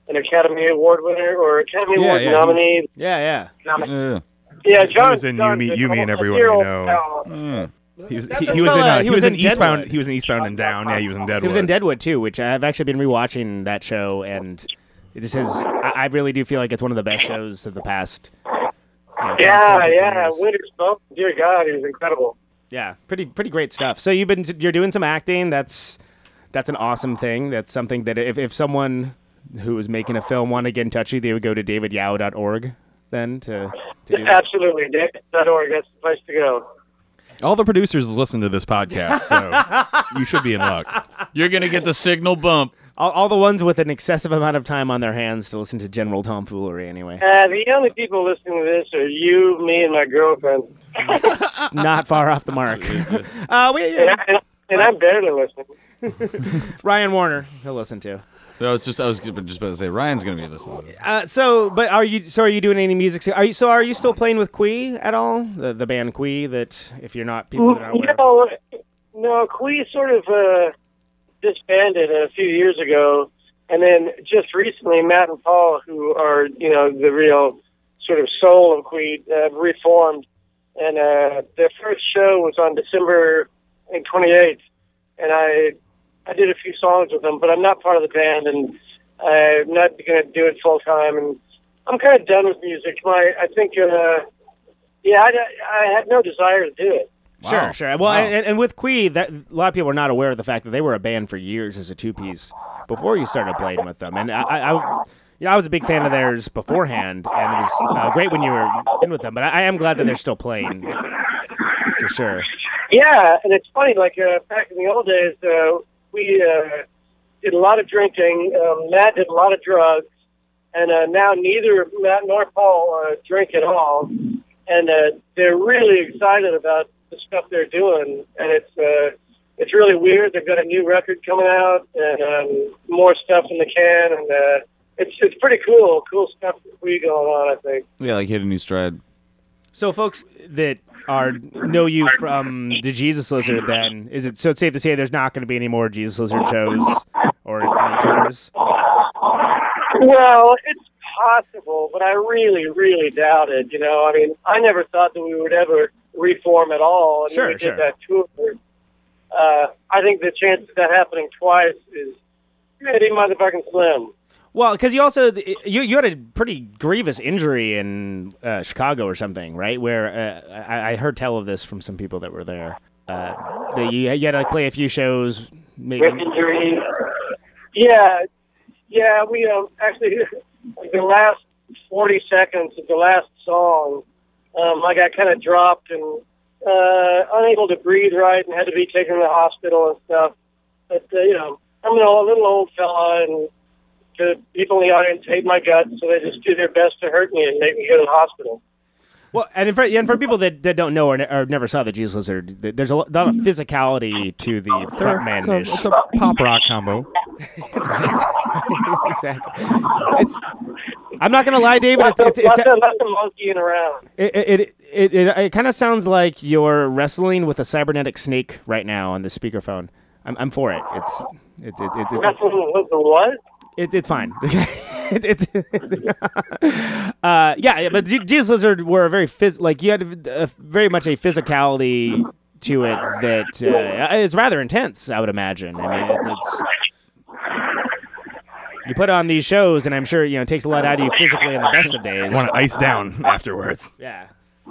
an Academy Award winner or Academy Yeah, Award yeah, nominee. Yeah, yeah. Nomi- Yeah. yeah, John. was in John's Yumi- a Yumi and Everyone year We Know. pal. Mm. He was he, that he was in uh, he he was was in in Eastbound Deadwood. he was in Eastbound and Down. Yeah, he was in Deadwood. He was in Deadwood too, which I've actually been rewatching that show, and it just is. I, I really do feel like it's one of the best shows of the past. you know, Yeah, yeah. years. Winter's Bump. Dear God, he was incredible. Yeah, pretty pretty great stuff. So you've been you're doing some acting. That's that's an awesome thing. That's something that if if someone who was making a film wanted to get in touch with you, they would go to davidyow.org then to, to do that. Absolutely, Dick.org. That's the place to go. All the producers listen to this podcast, so you should be in luck. You're gonna get the signal bump. all, all the ones with an excessive amount of time on their hands to listen to general tomfoolery. Anyway, Uh, the only people listening to this are you, me, and my girlfriend. It's not far off the mark. uh, we, And, I, and, and I'm barely listening. Ryan Warner, he'll listen to. I was just I was just about to say Ryan's gonna be listening. To this. Uh, so, but are you? So, are you doing any music? Are you? So, are you still playing with Qui at all? The the band Qui. That if you're not people that are aware. of. No, no, Qui sort of uh, disbanded a few years ago, and then just recently, Matt and Paul, who are you know the real sort of soul of Qui, uh, reformed, and uh, their first show was on December 28th, and I I did a few songs with them, but I'm not part of the band, and I'm not going to do it full time, and I'm kind of done with music. My I think. Uh, yeah, I, I had no desire to do it. Sure, sure. Well, and, and with Qui, that a lot of people are not aware of the fact that they were a band for years as a two piece before you started playing with them. And I, I, I you know, I was a big fan of theirs beforehand, and it was uh, great when you were in with them. But I, I am glad that they're still playing, for sure. Yeah, and it's funny. Like uh, back in the old days, uh, we uh, did a lot of drinking. Um, Matt did a lot of drugs, and uh, now neither Matt nor Paul uh, drink at all. And uh, they're really excited about the stuff they're doing, and it's uh, it's really weird. They've got a new record coming out, and um, more stuff in the can, and uh, it's it's pretty cool. Cool stuff we going on. I think. Yeah, like hit a new stride. So, folks that are know you from the Jesus Lizard, then is it so it's safe to say there's not going to be any more Jesus Lizard shows or any tours? Well, it's possible, but I really, really doubt it. You know, I mean, I never thought that we would ever reform at all. And Sure, when we sure. did that tour. Uh, I think the chance of that happening twice is pretty motherfucking slim. Well, because you also you you had a pretty grievous injury in uh, Chicago or something, right? Where uh, I, I heard tell of this from some people that were there. Uh, that you, you had to play a few shows. Maybe. Rib injury. Yeah, yeah. We um, actually the last forty seconds of the last song, um, I got kind of dropped and uh, unable to breathe right, and had to be taken to the hospital and stuff. But uh, you know, I'm a little old fella, and the people in the audience hate my guts, so they just do their best to hurt me and make me go to the hospital. Well, and for, and for people that, that don't know or, ne- or never saw the Jesus Lizard, there's a lot of physicality to the frontman. It's it's a pop rock combo. exactly. It's. I'm not gonna lie, David. It's it's, it's, lots, of, lots of monkeying around. it it it, it, it kind of sounds like you're wrestling with a cybernetic snake right now on the speakerphone. I'm I'm for it. It's it it, it, it, Wrestling with the what? It, it's fine. it, it's uh, yeah, yeah, but G- Jesus Lizard were a very phys- like you had a, a very much a physicality to it that uh, is rather intense. I would imagine. I mean, it, it's you put on these shows, and I'm sure you know it takes a lot out of you physically in the best of days. Want to ice down afterwards. Yeah.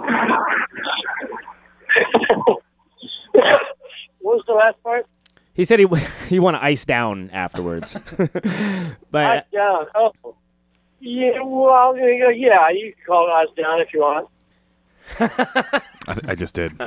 What was the last part? He said he he want to ice down afterwards, but Eyes down. Oh, yeah. Well, yeah, yeah, you can call it eyes down if you want. I, I just did.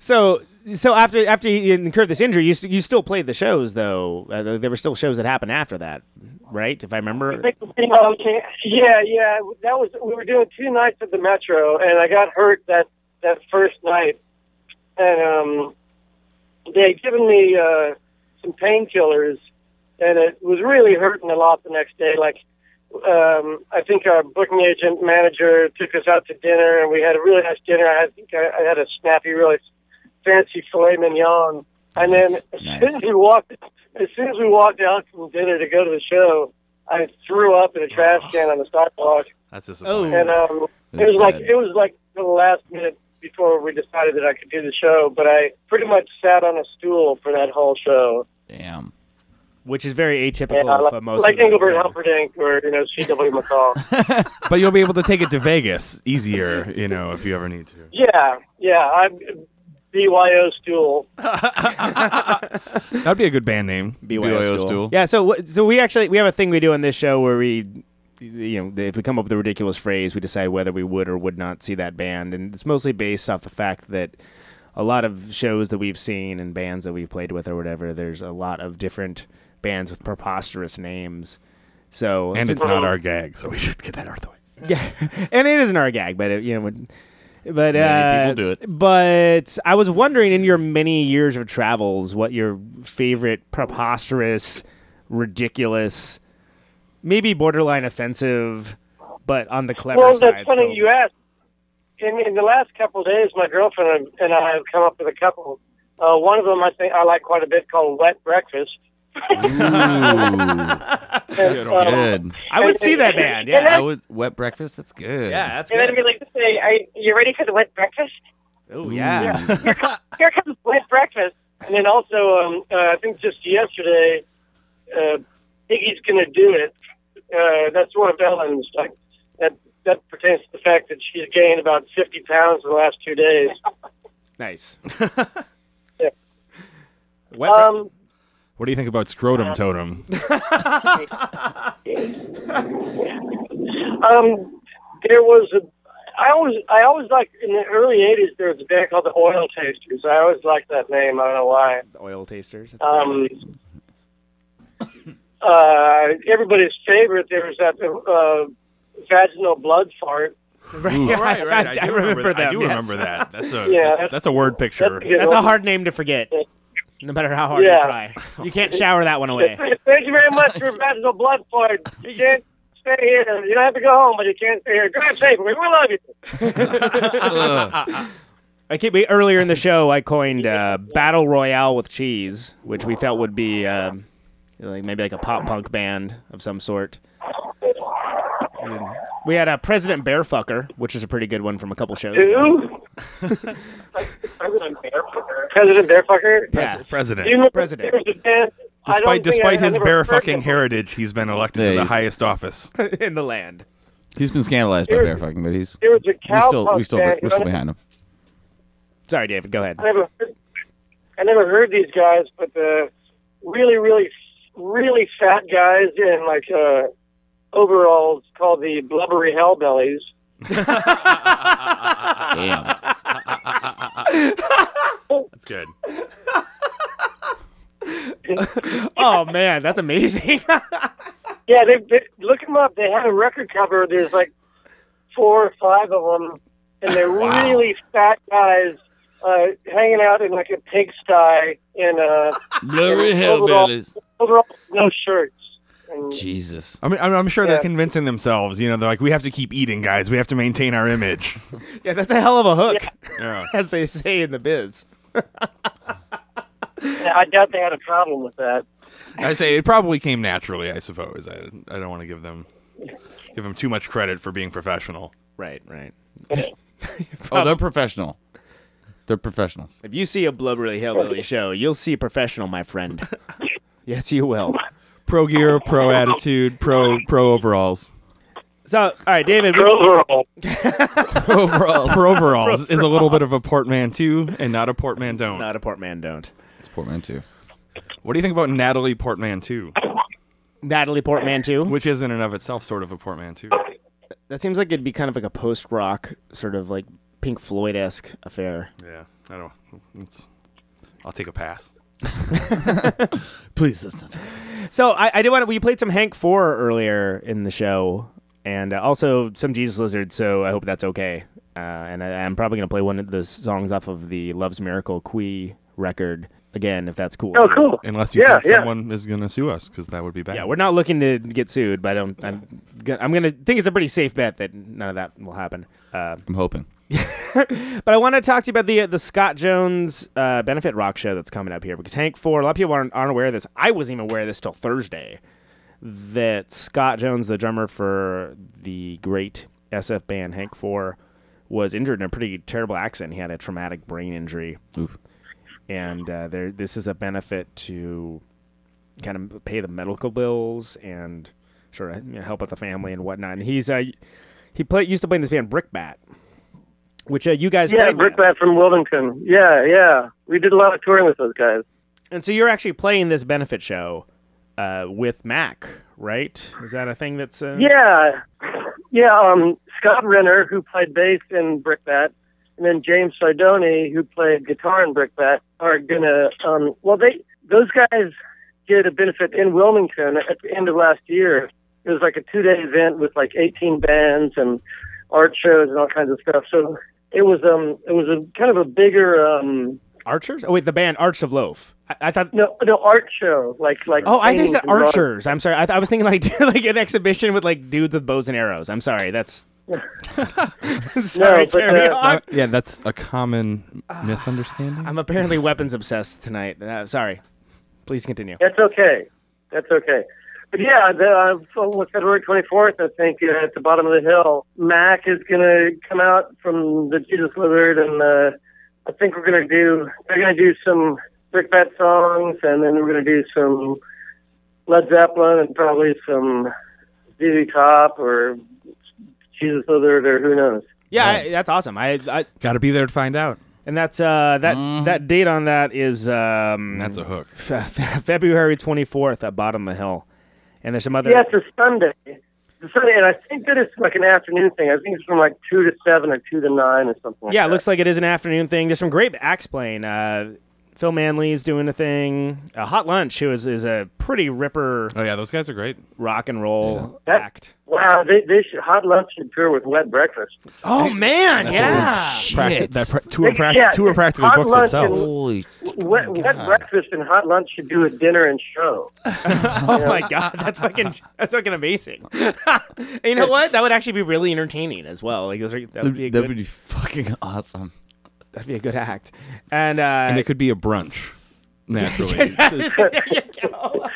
so so after after you incurred this injury, you st- you still played the shows though. Uh, there were still shows that happened after that, right? If I remember. Okay. Yeah, yeah. That was we were doing two nights at the Metro, and I got hurt that that first night, and um, they had given me uh, some painkillers, and it was really hurting a lot the next day. Like, um, I think our booking agent manager took us out to dinner, and we had a really nice dinner. I think I, I had a snappy, really fancy filet mignon, and then as soon as we walked, as soon as we walked out from dinner to go to the show, I threw up in a trash can on the sidewalk. That's Oh. disappointing. And um, it That's was like it was like the last minute before we decided that I could do the show, but I pretty much sat on a stool for that whole show. Damn. which is very atypical Yeah, like, for most like. Engelbert Humperdinck or you know C.W. McCall. but you'll be able to take it to Vegas easier, you know, if you ever need to. yeah, yeah, I'm BYO stool. That'd be a good band name. BYO stool. Yeah, so so we actually we have a thing we do on this show where we you know if we come up with a ridiculous phrase, we decide whether we would or would not see that band, and it's mostly based off the fact that a lot of shows that we've seen and bands that we've played with or whatever, there's a lot of different bands with preposterous names. So And it's not our gag, so we should get that out of the way. yeah, and it isn't our gag, but it, you know, but uh, people do it. But I was wondering, in your many years of travels, what your favorite preposterous, ridiculous, maybe borderline offensive, but on the clever Well, side. that's funny still. you asked. In, in the last couple of days, my girlfriend and I have come up with a couple. Uh, one of them I think I like quite a bit called Wet Breakfast. That's um, good. I would see that band. Yeah, I would wet breakfast. That's good. yeah, that's And then good. we like to say, "Are you ready for the wet breakfast?" Oh yeah. Here comes wet breakfast. And then also, um, uh, I think just yesterday, uh, Iggy's gonna do it. Uh, that's one of Ellen's. Like that. That pertains to the fact that she's gained about fifty pounds in the last two days. nice. Yeah. Wet Um, What do you think about scrotum totem? Um, there was a. I always, I always like in the early '80s. There was a band called the Oil Tasters. I always liked that name. I don't know why. The oil tasters. That's Um, uh, everybody's favorite. There was that uh, vaginal blood fart. right. Ooh, right, right. I, I, do remember, that. I do yes. remember that. That's a Yeah, that's, that's- that's a word picture. That's, a That's a hard name to forget. No matter how hard Yeah. you try, you can't shower that one away. Thank you very much for vaginal blood fart. You can't stay here. You don't have to go home, but you can't stay here. Drive safely. We love you. I keep we, earlier in the show. I coined uh, battle royale with cheese, which we felt would be um, like maybe like a pop punk band of some sort. And we had a President Bearfucker, which is a pretty good one from a couple shows. ago. Who? President Bearfucker. President Bearfucker. Yeah, President. Do you remember President. there was a band- I don't Despite despite I- I his never bear fucking heritage, he's been elected Yeah, to the highest office. in the land. He's been scandalized by There- bear fucking, but he's There was a we still we still band. we're still behind him. Sorry, David. Go ahead. I never, heard- I never heard these guys, but the really, really, really fat guys in like uh, overalls called the blubbery hellbellies. Damn. That's good. Oh man, that's amazing. Yeah, they, they look them up. They had a record cover. There's like four or five of them, and they're really fat guys uh, hanging out in like a pigsty in a Blurry overall- hellbillies. overall no shirts. And Jesus. I mean, I'm, I'm sure they're convincing themselves. You know, they're like, we have to keep eating, guys. We have to maintain our image. yeah, that's a hell of a hook, yeah. as they say in the biz. I doubt they had a problem with that. I say it probably came naturally. I suppose. I, I don't want to give them give them too much credit for being professional. Right, right. Oh, they're professional. They're professionals. If you see a blubbery hillbilly oh, show, you'll see a professional, my friend. yes, you will. Pro gear, pro attitude, pro pro overalls. So, all right, David. we- Overall, Overall, Pro overalls is a little bit of a portmanteau and not a portmanteau. Not a portman don't. it's portmanteau. What do you think about Natalie Portmanteau, Natalie Portman too. which is in and of itself sort of a portmanteau? That seems like it'd be kind of like a post rock, sort of like Pink Floyd esque affair. Yeah, I don't. It's, I'll take a pass. Please listen. So I, I did want to. We played some Hank Four earlier in the show, and uh, also some Jesus Lizard. So I hope that's okay. Uh, and I, I'm probably gonna play one of the songs off of the Love's Miracle Qui record again, if that's cool. oh cool. Unless you Yeah, think yeah. someone is going to sue us, because that would be bad. Yeah, we're not looking to get sued, but I don't. I'm. I'm gonna think it's a pretty safe bet that none of that will happen. Uh, I'm hoping. but I want to talk to you about the the Scott Jones uh, benefit rock show that's coming up here because Hank Four. A lot of people aren't, aren't aware of this. I wasn't even aware of this till Thursday. That Scott Jones, the drummer for the great SF band Hank Four, was injured in a pretty terrible accident. He had a traumatic brain injury, Oof. and uh, there this is a benefit to kind of pay the medical bills and sort of you know, help out the family and whatnot. And he's uh, he play, used to play in this band Brickbat, which uh, you guys Yeah, played. Brickbat from Wilmington. Yeah, yeah. We did a lot of touring with those guys. And so you're actually playing this benefit show uh, with Mac, right? Is that a thing that's uh, Yeah, yeah. Um, Scott Renner, who played bass in Brickbat, and then James Sidoni, who played guitar in Brickbat, are gonna. Um, well, they those guys, did a benefit in Wilmington at the end of last year. It was like a two day event with like 18 bands and art shows and all kinds of stuff. So it was um it was a kind of a bigger um Archers? Oh wait, the band Arch of Loaf. I, I thought. no no art show like like Oh, I think paintings said and drawings. archers. I'm sorry. I, th- I was thinking like like an exhibition with like dudes with bows and arrows. I'm sorry. That's. sorry, but, carry uh, on. Uh, yeah, that's a common misunderstanding. I'm apparently weapons obsessed tonight. Uh, sorry. Please continue. That's okay. That's okay. But yeah, the, uh, so February 24th, I think, uh, at the bottom of the hill, Mac is going to come out from the Jesus Lizard, and uh, I think we're going to do, they're going to do some Rick Brickbat songs, and then we're going to do some Led Zeppelin and probably some ZZ Top or Jesus Lizard or who knows. Yeah, I, that's awesome. I, I Got to be there to find out. and that's uh that that date on that is um That's a hook. Fe- Fe- February 24th at Bottom of the Hill. And there's some other Yeah, it's a Sunday. It's a Sunday, and I think that it's like an afternoon thing. I think it's from like 2 to 7 or 2 to 9 or something like Yeah, it that. looks like it is an afternoon thing. There's some great acts playing. Uh, Phil Manley's doing a thing. Uh, Hot Lunch, who is, is a pretty ripper Oh yeah, those guys are great. rock and roll That- act. Wow, they they should hot lunch should tour with wet breakfast. Oh man, yeah. Practi- that pra- tour, They- prac- yeah, tour practically hot books lunch itself. and- Holy Wet, wet breakfast and hot lunch should do a dinner and show. Oh my god, that's fucking that's fucking amazing. You know what? That would actually be really entertaining as well. Like those are, that would be a that good would be fucking awesome. That'd be a good act. And uh and it could be a brunch. Naturally, there you go.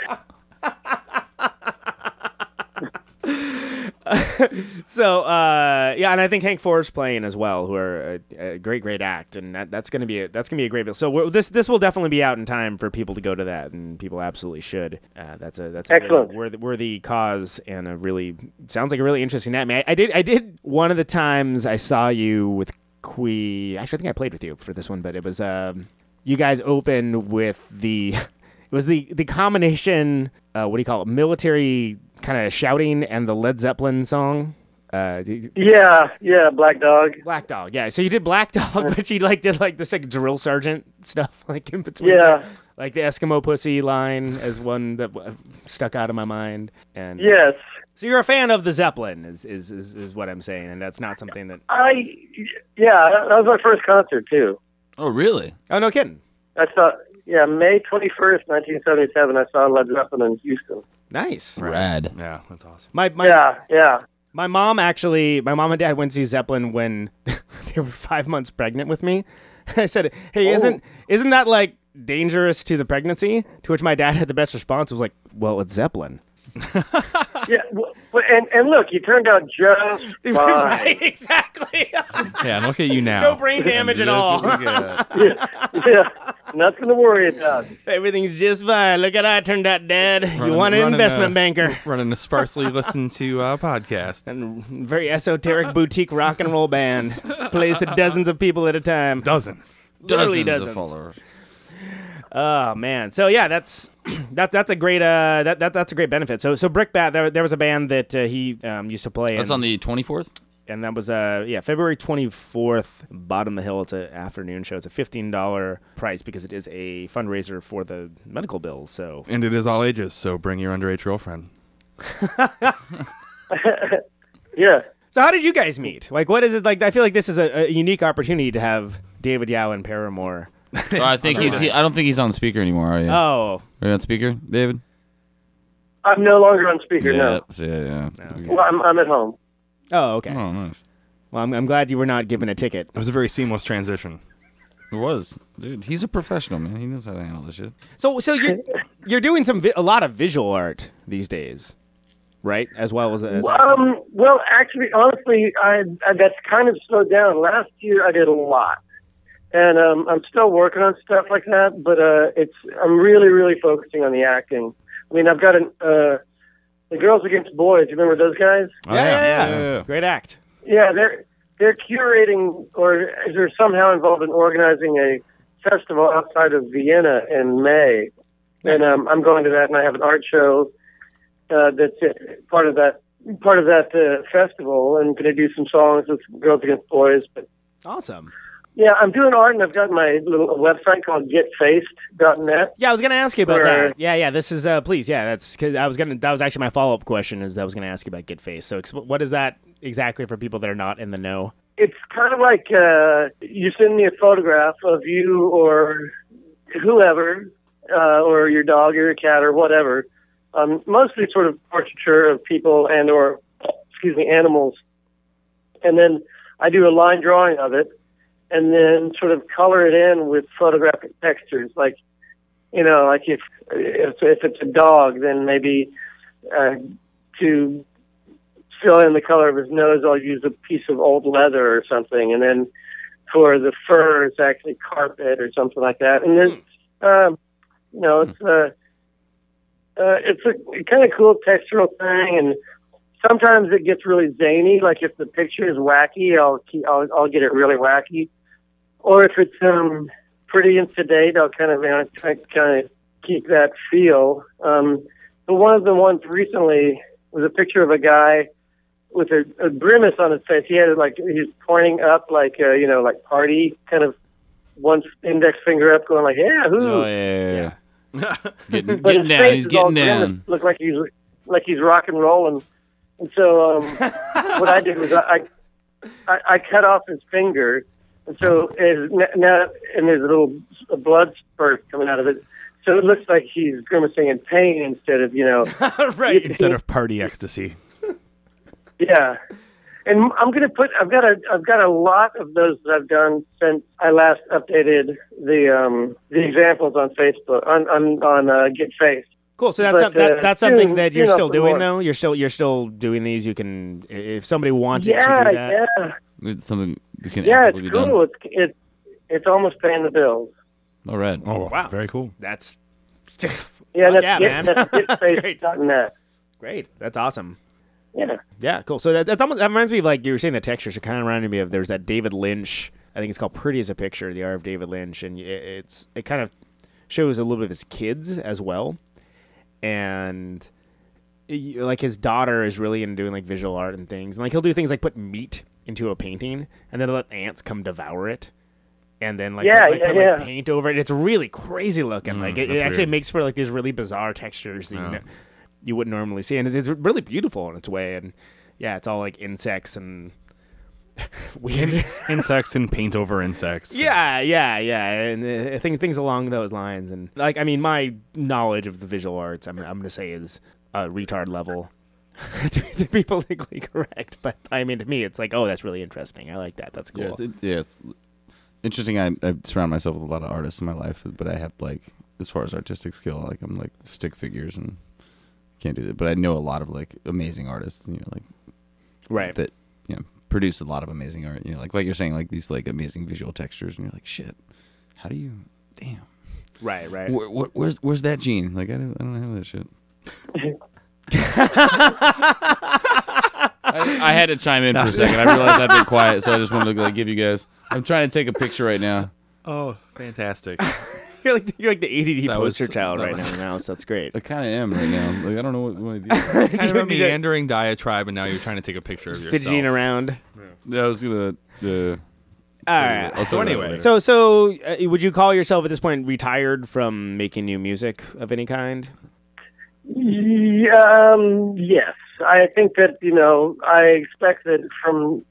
so uh, yeah, and I think Hank Forrest playing as well, who are a, a great, great act, and that, that's gonna be a, that's gonna be a great bill. So we're, this this will definitely be out in time for people to go to that, and people absolutely should. Uh, that's a that's a Excellent. really worthy, worthy cause, and a really sounds like a really interesting night. I, I, I did I did one of the times I saw you with Qui. Actually, I think I played with you for this one, but it was um, you guys opened with the. It was the the combination. Uh, what do you call it? Military kind of shouting and the Led Zeppelin song. Uh, you- Yeah, yeah, Black Dog. Black Dog. Yeah. So you did Black Dog, but you like did like this like drill sergeant stuff like in between. Yeah. Like the Eskimo pussy line as one that stuck out of my mind. And Yes. So you're a fan of the Zeppelin, is is is, is what I'm saying, and that's not something that. I yeah, that was my first concert too. Oh, really? Oh no, kidding. I saw yeah, May twenty first, nineteen seventy seven. I saw Led Zeppelin in Houston. Nice. Rad. yeah, that's awesome. My my Yeah, yeah. My mom actually, my mom and dad went to see Zeppelin when they were five months pregnant with me. I said, "Hey, oh. isn't isn't that like dangerous to the pregnancy?" To which my dad had the best response was like, "Well, it's Zeppelin." Yeah, w- w- and and look, you turned out just fine. right, exactly. Yeah, and look at you now. no brain damage at all. yeah, nothing to worry about. Everything's just fine. Look at how I turned out, Dad. you want an investment a- banker. running a sparsely listened to uh, podcast. And very esoteric boutique rock and roll band plays to dozens of people at a time. Dozens. Literally Dozens dozens. of followers. Oh man, so yeah, that's that that's a great uh that, that that's a great benefit. So so Brickbat, there, there was a band that uh, he um, used to play. That's in, on the 24th? and that was uh yeah February twenty fourth, bottom of the hill. It's an afternoon show. It's a fifteen dollar price because it is a fundraiser for the medical bills. So And it is all ages, so bring your underage girlfriend. Yeah. so how did you guys meet? Like, what is it like? I feel like this is a, a unique opportunity to have David Yow and Paramore. Oh, I think he's. He, I don't think he's on speaker anymore. Are you? Oh, Are you on speaker, David? I'm no longer on speaker. yeah. No. Yeah. Yeah. Well, I'm I'm at home. oh, okay. Oh, nice. Well, I'm, I'm glad you were not given a ticket. It was a very seamless transition. It was, dude. He's a professional, man. He knows how to handle this shit. So so you're you're doing some vi- a lot of visual art these days, right? As well as, as Um. Well, actually, honestly, I, I that's kind of slowed down. Last year, I did a lot, and um, I'm still working on stuff like that. But uh, it's I'm really, really focusing on the acting. I mean, I've got an uh, the Girls Against Boys. You remember those guys? Oh, yeah, yeah, Yeah, yeah. great act. Yeah, they're they're curating or they're somehow involved in organizing a festival outside of Vienna in May, and um, I'm going to that, and I have an art show uh, that's uh, part of that part of that uh, festival, and going to do some songs with Girls Against Boys. But Awesome. Yeah, I'm doing art, and I've got my little website called GetFaced.net. Yeah, I was gonna ask you about Where- that. Yeah, yeah. This is uh, please. Yeah, that's because I was gonna. That was actually my follow up question. Is that I was gonna ask you about Get Face. So, exp- what is that exactly for people that are not in the know? It's kind of like uh, you send me a photograph of you or whoever, uh, or your dog or your cat or whatever. Um, mostly sort of portraiture of people and or excuse me animals, and then I do a line drawing of it, and then sort of color it in with photographic textures. Like, you know, like if if, if it's a dog, then maybe uh, to fill in the color of his nose, I'll use a piece of old leather or something, and then for the fur, it's actually carpet or something like that. And then, um, you know, it's uh, uh, it's a kind of cool textural thing, and sometimes it gets really zany. Like if the picture is wacky, I'll keep, I'll I'll get it really wacky, or if it's um pretty and sedate, I'll kind of you know, try kind of keep that feel. Um, but one of the ones recently was a picture of a guy with a, a grimace on his face. He had like he was pointing up, like uh, you know, like party kind of one index finger up, going like, "Yeah, who?" Oh yeah, yeah, yeah. getting, But getting his down. face He's is all getting grimace, down. Look like he's like he's rock and rolling. And so um, what I did was I, I I cut off his finger, and so is now and there's a little blood spurt coming out of it. So it looks like he's grimacing in pain instead of you know right. Instead of party ecstasy. Yeah, and I'm gonna put. I've got a. I've got a lot of those that I've done since I last updated the um the examples on Facebook on on on uh, Get Face. Cool. So that's But, some, that, uh, that's something soon- that you're still doing more. though. You're still you're still doing these. You can if somebody wanted Yeah, to do that. yeah, It's something that can yeah. It's be done. cool. It's it's it's almost paying the bills. All right. Oh, Wow. Very cool. That's Yeah, Fuck that's yeah, get, man. that's That's great. getface.net. great. That's awesome. Yeah. Yeah, cool. So that that's almost, that reminds me of like you were saying the textures. It kind of reminded me of there's that David Lynch. I think it's called Pretty as a Picture, the art of David Lynch, and it, it's it kind of shows a little bit of his kids as well, and like his daughter is really into doing like visual art and things, and like he'll do things like put meat into a painting and then let ants come devour it. And then like, Yeah, put, like, yeah, put, like, yeah. paint over it. It's really crazy looking. Mm, like it, it actually makes for like these really bizarre textures that you, know, you wouldn't normally see, and it's, it's really beautiful in its way. And yeah, it's all like insects and weird. Insects and paint over insects. yeah, yeah, yeah, and uh, I think things along those lines. And like, I mean, my knowledge of the visual arts, I'm, I'm gonna say, is uh, retard level. to, to be politically correct, but I mean, to me, it's like, oh, that's really interesting. I like that. That's cool. Yeah, it's, it, yeah, it's interesting. I, I surround myself with a lot of artists in my life, but I have like, as far as artistic skill, like I'm like stick figures and can't do that. But I know a lot of like amazing artists, you know, like right. that, you know, produce a lot of amazing art. You know, like like you're saying, like these like amazing visual textures, and you're like, shit, how do you, damn, right. Right. where, where, where's where's that gene? Like I don't I don't have that shit. I, I had to chime in for a second. I realized I've been quiet, so I just wanted to like give you guys. I'm trying to take a picture right now. Oh, fantastic. You're like the, you're like the ADD That was- poster child right was- now in the house. That's great. I kind of am right now. Like I don't know what, what I do. It's kind of a You need meandering diatribe, and now you're trying to take a picture of yourself. Fidgeting around. Yeah, I was gonna. Uh, All right. So talk about it anyway. So, so uh, would you call yourself at this point retired from making new music of any kind? Um, yes, I think that you know I expect that from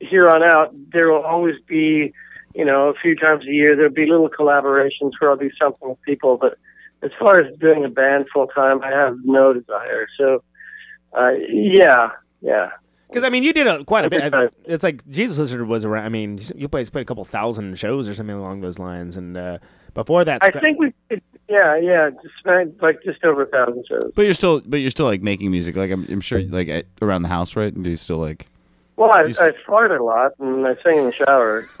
here on out there will always be, you know, a few times a year there'll be little collaborations where I'll do something with people. But as far as doing a band full time, I have no desire. So, uh, yeah, yeah. Because I mean, you did a, quite a bit. think. It's like Jesus Lizard was around. I mean, you played, played a couple thousand shows or something along those lines, and uh, before that, I think we, yeah, yeah, just like just over a thousand shows. but you're still, but you're still like making music. Like I'm, I'm sure, like at, around the house, right? Do you still like? Well, I, I fart a lot and I sing in the shower.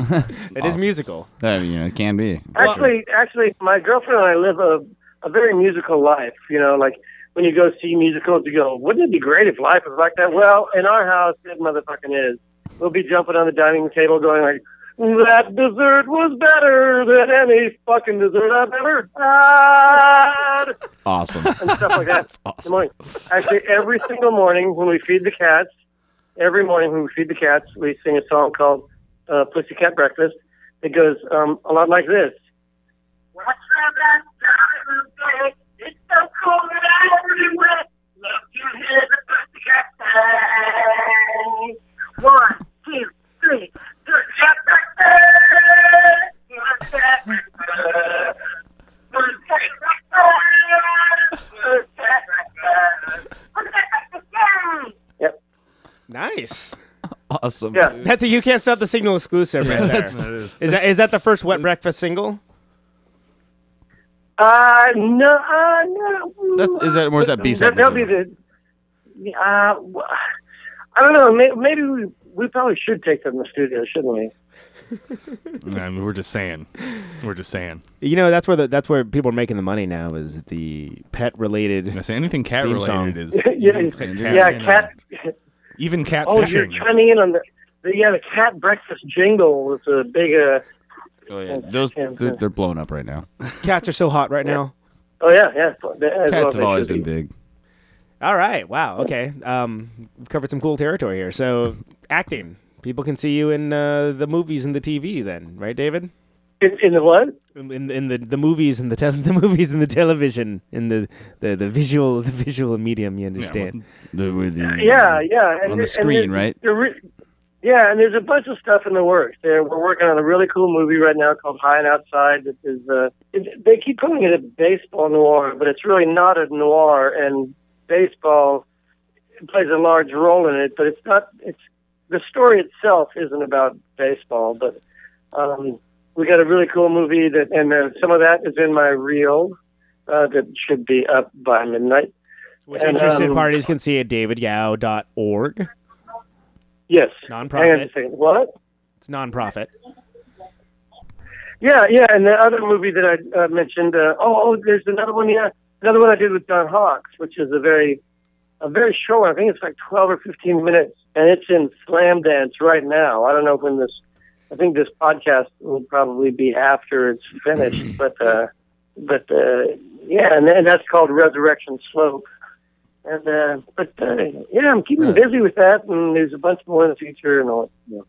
it is musical. I you know, it can be. Actually, actually, my girlfriend and I live a a very musical life. You know, like when you go see musicals, you go, "Wouldn't it be great if life was like that?" Well, in our house, it motherfucking is. We'll be jumping on the dining table, going like, "That dessert was better than any fucking dessert I've ever had," Awesome. and stuff like that. That's awesome. Good morning. Actually, every single morning when we feed the cats, every morning when we feed the cats, we sing a song called uh, "Pussycat Breakfast," It goes um, a lot like this. What's that It's so cold everywhere. Love to hear the pussycat say. One, two, three. Pussycat Yep. Nice. Awesome. Yeah. That's a you can't stop the signal exclusive right there. That's what it is. Is that is that the first wet breakfast single? Uh, no, uh, no. That, is that or is that B side? that'll be the. Uh, w- I don't know. May, maybe we we probably should take them to the studio, shouldn't we? I mean, we're just saying. We're just saying. You know that's where the that's where people are making the money now is the pet related. I say anything cat Theme related song. is yeah, even cat, yeah, cat. Even cat Oh, fishing. you're chiming in on the, the yeah the cat breakfast jingle was a big. Uh, Oh, yeah. Those they're, they're blowing up right now. Cats are so hot right now. oh yeah, yeah. as Cats they have always been be. big. All right. Wow. Okay. Um, we've covered some cool territory here. So acting. People can see you in uh, the movies and the TV, then, right, David? In, in the what? In, in the, the movies and the tel- the movies and the television in the, the, the visual the visual medium. You understand? The, with the, Yeah, yeah. And On the there- and screen, there- right? there re- yeah, and there's a bunch of stuff in the works. There, we're working on a really cool movie right now called High and Outside. That is, uh, it, they keep calling it a baseball noir, but it's really not a noir. And baseball plays a large role in it, but it's not. It's the story itself isn't about baseball, but um, we got a really cool movie that, and uh, some of that is in my reel uh, that should be up by midnight. Which And, interested um, parties can see at davidyow.org. Yes. Nonprofit. Hang on a second. What? It's nonprofit. Yeah, yeah, and the other movie that I uh, mentioned. Uh, oh, oh, there's another one. Yeah, another one I did with Don Hawks, which is a very, a very short one. I think it's like 12 or 15 minutes, and it's in Slamdance right now. I don't know when this. I think this podcast will probably be after it's finished, but uh, but uh, yeah, and, and that's called Resurrection Slope. And uh, but uh, yeah, I'm keeping busy with that, and there's a bunch more in the future, and all you know,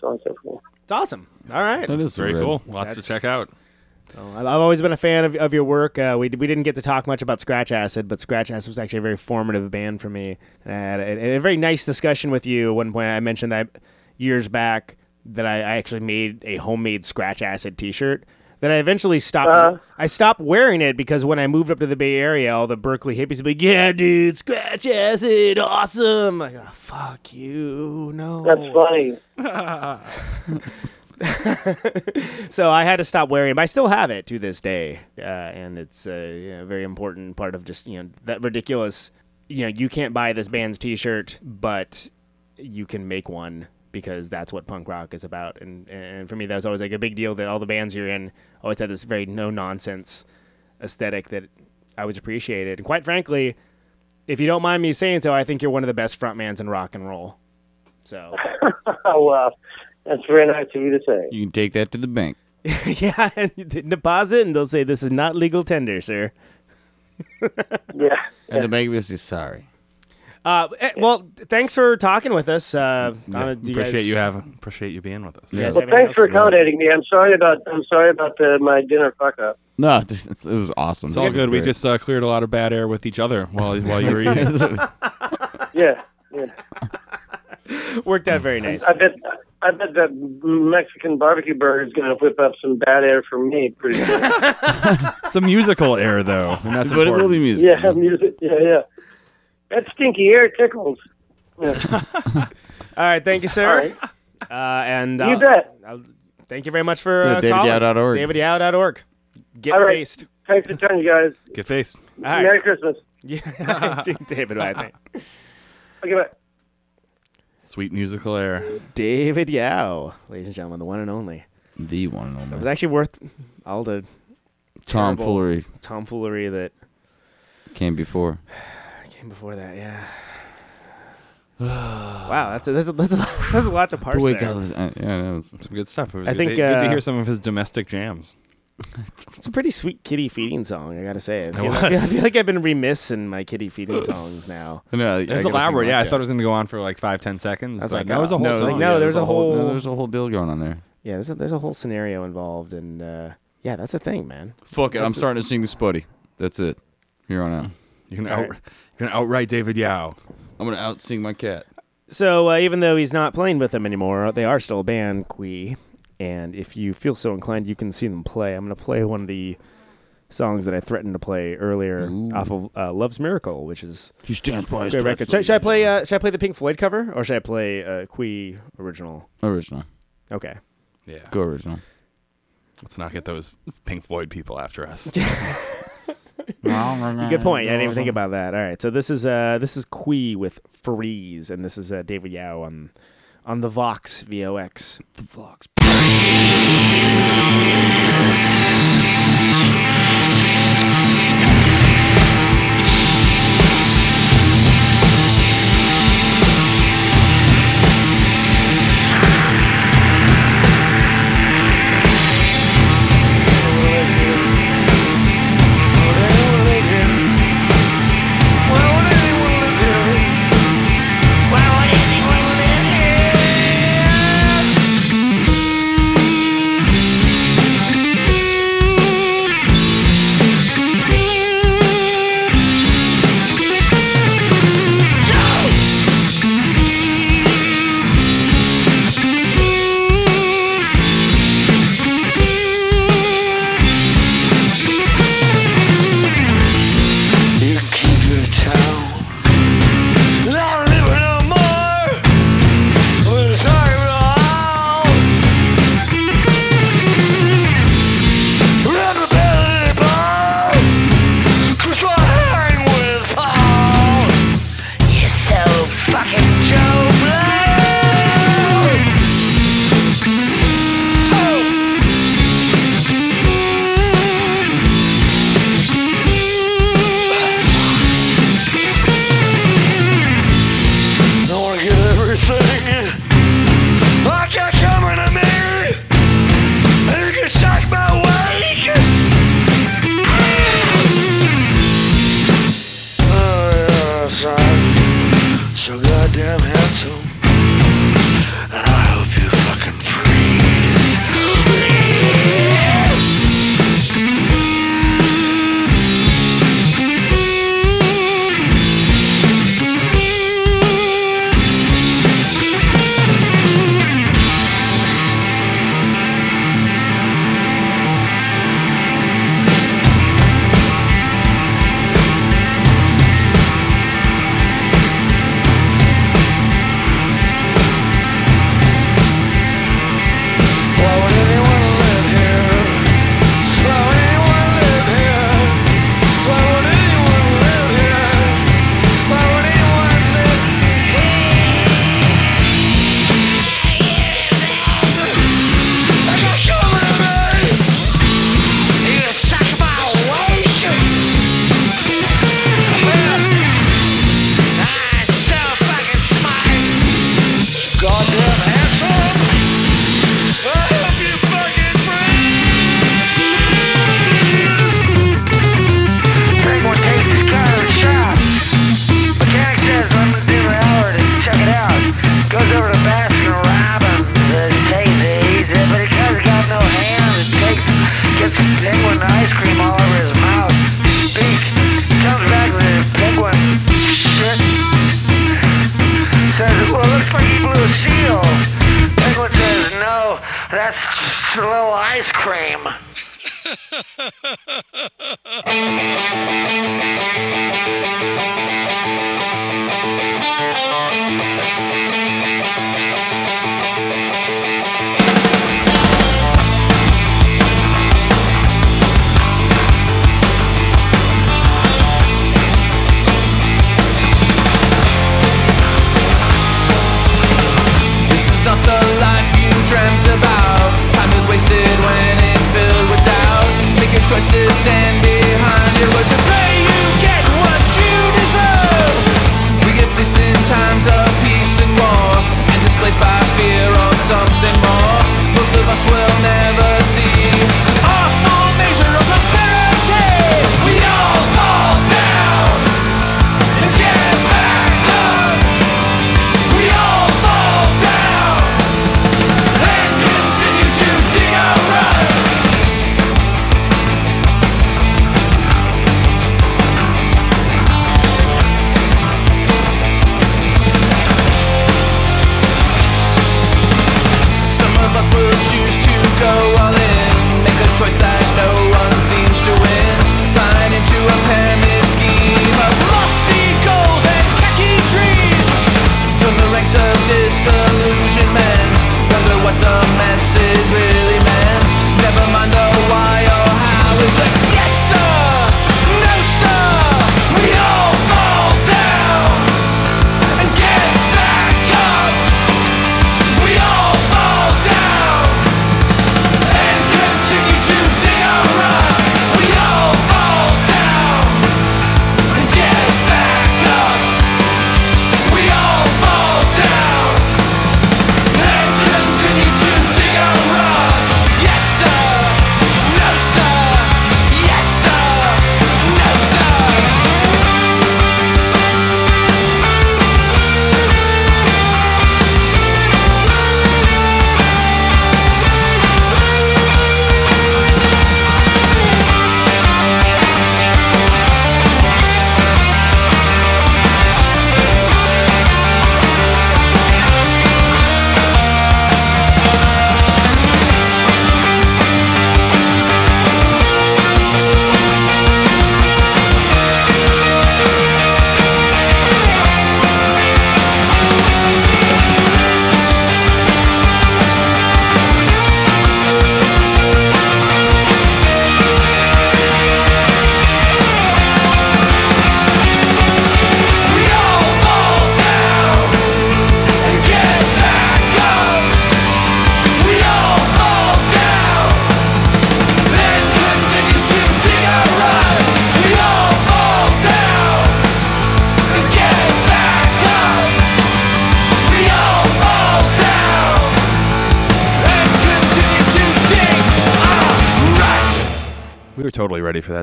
so on and so forth. It's awesome. All right. That is Very red. cool. Lots That's- to check out. So I've I've always been a fan of, of your work. Uh, we we didn't get to talk much about Scratch Acid, but Scratch Acid was actually a very formative band for me. I had a, a very nice discussion with you. At one point, I mentioned that years back that I, I actually made a homemade Scratch Acid T-shirt. That I eventually stopped. Uh-huh. I stopped wearing it because when I moved up to the Bay Area, all the Berkeley hippies would be like, "Yeah, dude, Scratch Acid, awesome!" Like, oh, fuck you, no. That's funny. so I had to stop wearing it, but I still have it to this day, uh, and it's a you know, very important part of just you know that ridiculous. You know, you can't buy this band's T-shirt, but you can make one because that's what punk rock is about. And and for me, that was always like a big deal that all the bands you're in always had this very no nonsense aesthetic that I always appreciated. And quite frankly, if you don't mind me saying so, I think you're one of the best frontmans in rock and roll. So oh wow, that's very nice of you to say. You can take that to the bank. yeah, and deposit, and they'll say this is not legal tender, sir. Yeah. And the bank will say sorry. Uh, eh, well, thanks for talking with us. Uh, Donna, do appreciate guys- you have appreciate you being with us. you guys Well, thanks for accommodating me. I'm sorry about I'm sorry about the, my dinner fuck up. No, it was awesome. It's all good. We just uh, cleared a lot of bad air with each other while while you were eating. Yeah, yeah. Worked out very nice. I bet I bet that Mexican barbecue burger is going to whip up some bad air for me pretty soon. Some musical air though, and that's but it will be music. yeah, music. Yeah, yeah. That stinky air tickles. Yeah. All right, thank you, sir. All right. Uh, and You I'll- bet. I'll- thank you very much for Yeah, uh, calling. davidyow.org. davidyow.org. Get All right. faced. Thanks for turning, you guys. Get faced. All right. Merry Christmas. Yeah, David, I think. Okay, bye. Sweet musical air. David Yow, ladies and gentlemen, the one and only. The one and only. It was actually worth all the Tomfoolery tomfoolery that came before came before that, yeah. wow, that's a, that's a, that's a, that's a lot to parse Boy, there. God, uh, yeah, no, some good stuff. I good think to, uh, good to uh, hear some of his domestic jams. it's a pretty sweet kitty feeding song. I gotta say, I feel, like, I feel like I've been remiss in my kitty feeding songs now. No, it was elaborate. Yeah, I thought it was gonna go on for like five, ten seconds. I was like, no, was a whole no, song. Like, no, yeah, there's, there's a whole, whole no, there's a whole deal going on there. Yeah, there's a, there's a whole scenario involved, and uh, yeah, that's a thing, man. Fuck it, I'm starting to sing the Spuddy. That's it. Here on out. You can out, gonna outright David Yow. I'm gonna out sing my cat. So uh, even though he's not playing with them anymore, they are still a band, Qui. And if you feel so inclined, you can see them play. I'm gonna play one of the songs that I threatened to play earlier Ooh. off of uh, Love's Miracle, which is she stands by his record. Should, should, I play? Uh, should I play the Pink Floyd cover or should I play uh, original? Original. Okay. Yeah. Go original. Let's not get those Pink Floyd people after us. Good uh, point. I didn't even think about that. All right, so this is uh this is Qui with Freeze, and this is uh, David Yow on on the Vox Vox. The Vox.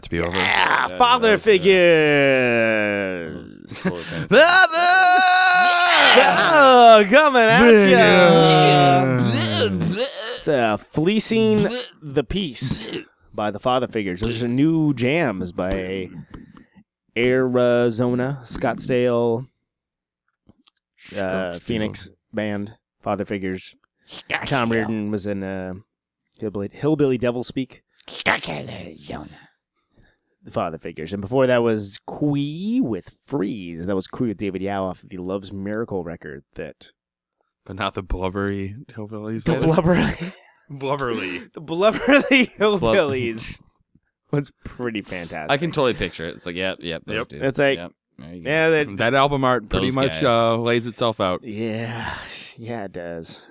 To be over. Ah, father figures. oh, coming at you. It's uh, fleecing the peace by the father figures. Those a new jams by Arizona, Scottsdale, uh, Phoenix band. Father figures. Tom Reardon was in uh, Hillbilly, Hillbilly Devil Speak. The father figures, and before that was Qui with Freeze. And that was Qui with David Yow off the Love's Miracle record. That But not the blubbery hillbillies. the man. blubberly, blubberly. the blubberly hillbillies was pretty fantastic. I can totally picture it. It's like, yep, yep, those Yep. dudes. It's like- yep. There you go. yeah, that, That album art pretty Those much guys. uh, lays itself out, yeah, yeah, it does.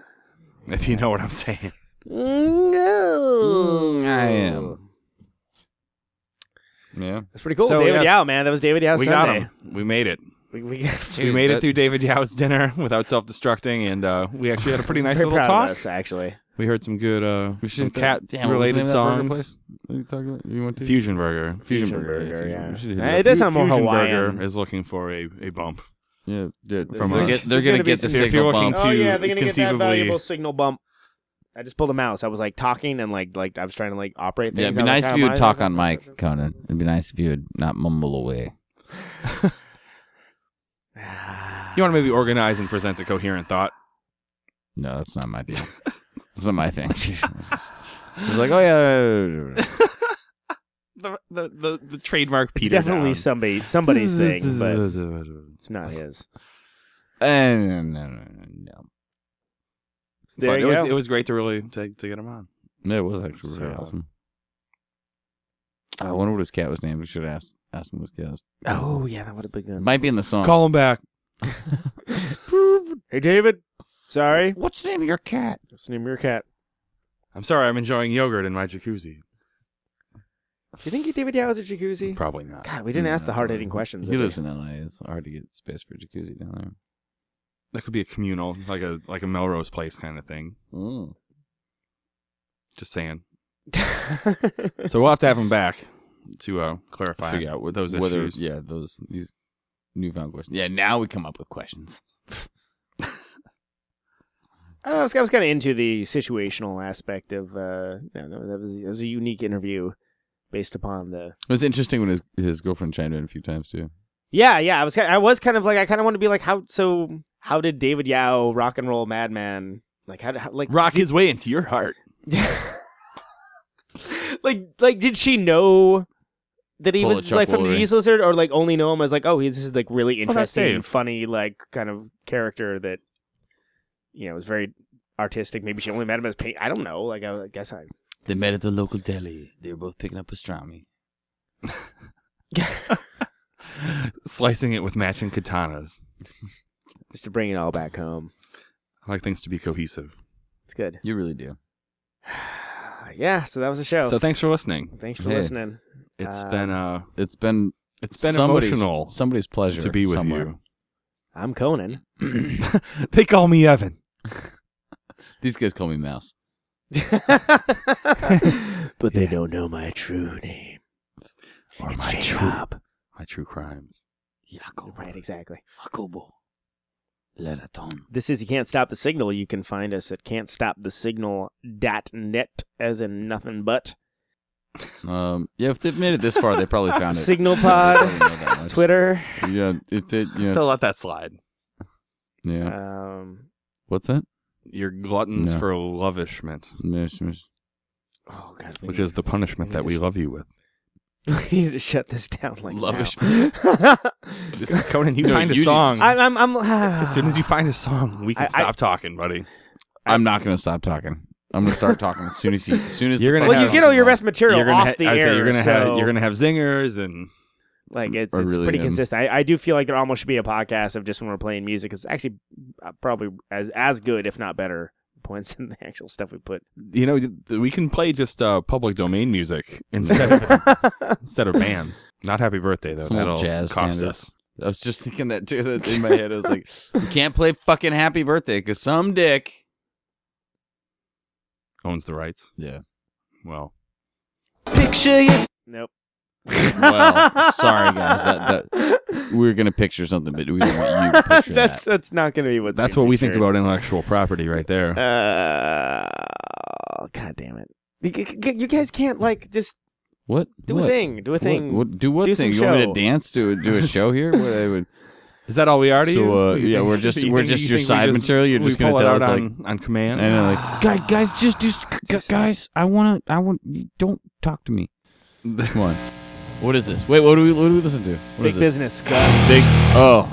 if you know what I'm saying. Mm, I am. Yeah. That's pretty cool. So, David yeah. Yow, man, that was David Yow we Sunday. got him. We made it. We, we, we Dude, made it through David Yow's dinner without self-destructing, and uh, we actually had a pretty nice very little proud of talk. us, actually. We heard some good, uh, We some should Damn, what was cat-related that songs. place? What you talking about? You went to Fusion Burger. Fusion, Fusion Burger. Burger, Fusion yeah. We should hit Uh, it it does sound more Fusion Hawaiian. Burger is looking for a, a bump. Yeah, yeah. From they're us. get, they're gonna gonna get the some- If you're signal bump. to oh yeah, they're gonna get that valuable signal bump. I just pulled a mouse. I was like talking and like like I was trying to like operate things. Yeah, it'd be I was nice like, if you "Oh, would talk on mic, Conan. It'd be nice if you would not mumble away. You want to maybe organize and present a coherent thought. No, that's not my deal. That's not my thing. It's like, oh yeah. The the the, the trademark It's Peter definitely down. somebody somebody's thing, but it's not his. No, no, no, no. So there but it you was go. it was great to really to, to get him on. Yeah, It was actually really awesome. I wonder what his cat was named. We should have asked, asked him what his cat was. oh yeah, that would have been good. Might be in the song. Call him back. hey David, sorry. What's the name of your cat? What's the name of your cat? I'm sorry, I'm enjoying yogurt in my jacuzzi. Do you think David Yow has a jacuzzi? Probably not. God, we didn't ask the hard hitting questions. He did we? lives in L.A. It's hard to get space for a jacuzzi down there. That could be a communal, like a like a Melrose Place kind of thing. Mm. Just saying. So we'll have to have him back to uh, clarify Figure out what those whether, issues. Yeah, those these newfound questions. Yeah, now we come up with questions. I, know, I was, I was kind of into the situational aspect of. Uh, you know, that was that was a unique interview based upon the. It was interesting when his his girlfriend chimed in a few times too. Yeah, yeah. I was I was kind of like I kind of want to be like how so how did David Yow rock and roll madman like how, how like Rock his way into your heart. like like did she know that he Pull was like from Woolery. Jesus Lizard or like only know him as like oh he's this is like really interesting Dave. funny like kind of character that you know is very artistic maybe she only met him as paint I don't know like I, I guess I They met at the local deli. They were both picking up pastrami. Slicing it with matching katanas. Just to bring it all back home I like things to be cohesive. it's good You really do. yeah so that was the show So thanks for listening. thanks for Hey. listening It's Uh, been uh It's been it's been somebody's- emotional Somebody's pleasure to be with somewhere. I'm Conan you. they call me Evan. These guys call me Mouse. but they don't know my true name Or It's my Jacob. true my true crimes. Yako right exactly Jacobo. Leraton. This is You Can't Stop the Signal. You can find us at can'tstopthesignal.net, as in nothing but. Um, yeah, if they've made it this far, they probably found it. Signal Pod, probably know that much. Twitter. Yeah, if they, yeah, They'll let that slide. yeah. Um, What's that? You're gluttons No. for lovishment, Mish, mish. oh, God. Which need, is the punishment that need we love you with. we need to shut this down like Lovish. now. Conan, you No, find a you song. I'm, I'm, I'm, as soon as you find a song, we can I- I- stop talking, buddy. I'm not gonna stop talking. I'm gonna start talking as soon as he, as soon as You're gonna well, fucking you get all your on. best material You're gonna off ha- the I say air. you're gonna so, have you're gonna have zingers and like it's, Or it's really pretty him. consistent. I, I do feel like there almost should be a podcast of just when we're playing music. It's actually uh, probably as as good, if not better, points than the actual stuff we put. you know we can play just uh, public domain music instead of instead of bands. Not Happy Birthday though. Some That'll jazz cost standards. us. I was just thinking that too. That in my head, I was like, "We can't play fucking Happy Birthday because some dick." Owns the rights. Yeah. Well, Picture your Nope. Well, sorry guys, that, that we are gonna picture something, but we don't want you to picture that's that. that's not going to be what's That's what be we think about intellectual property right there. Uh, God damn it! You, you- you guys can't like just What? do what? a thing. Do a thing. What, do what Do thing? some You want me to dance? Do do a show here? What I would. Is that all we are to you? So uh, You yeah, we're just you we're think- just you your think we side material. You're just gonna pull tell out us like, on, on command. and like, guys, guys, just just guys, I wanna, I want, don't talk to me. Come on. What is this? Wait, what do we what do we listen to? What Big is this? business guns. Big. Oh.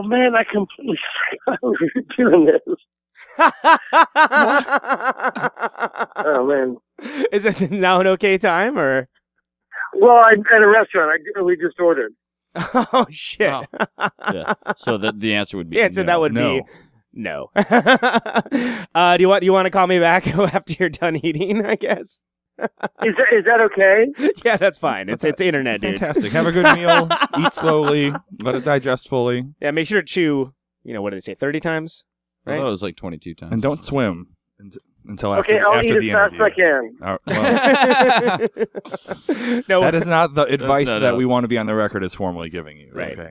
Oh man, I completely forgot we were doing this. Oh man, Is it now an okay time or? Well, I'm at a restaurant. I, we just ordered. Oh shit! Yeah. So the the answer would be The answer no. that would No. be no. uh, do you want do you want to call me back after you're done eating? I guess. Is that, is that okay? Yeah, that's fine. It's it's internet, dude. Fantastic. Have a good meal. Eat slowly. Let it digest fully. Yeah, make sure to chew. You know what did they say? Thirty times. I thought it was like 22 times. And don't swim unt- until after, the Okay, I'll after eat the as fast as I can. Uh, well, no, that is not the advice not that how- we want to be on the record as formally giving you. Right. Okay.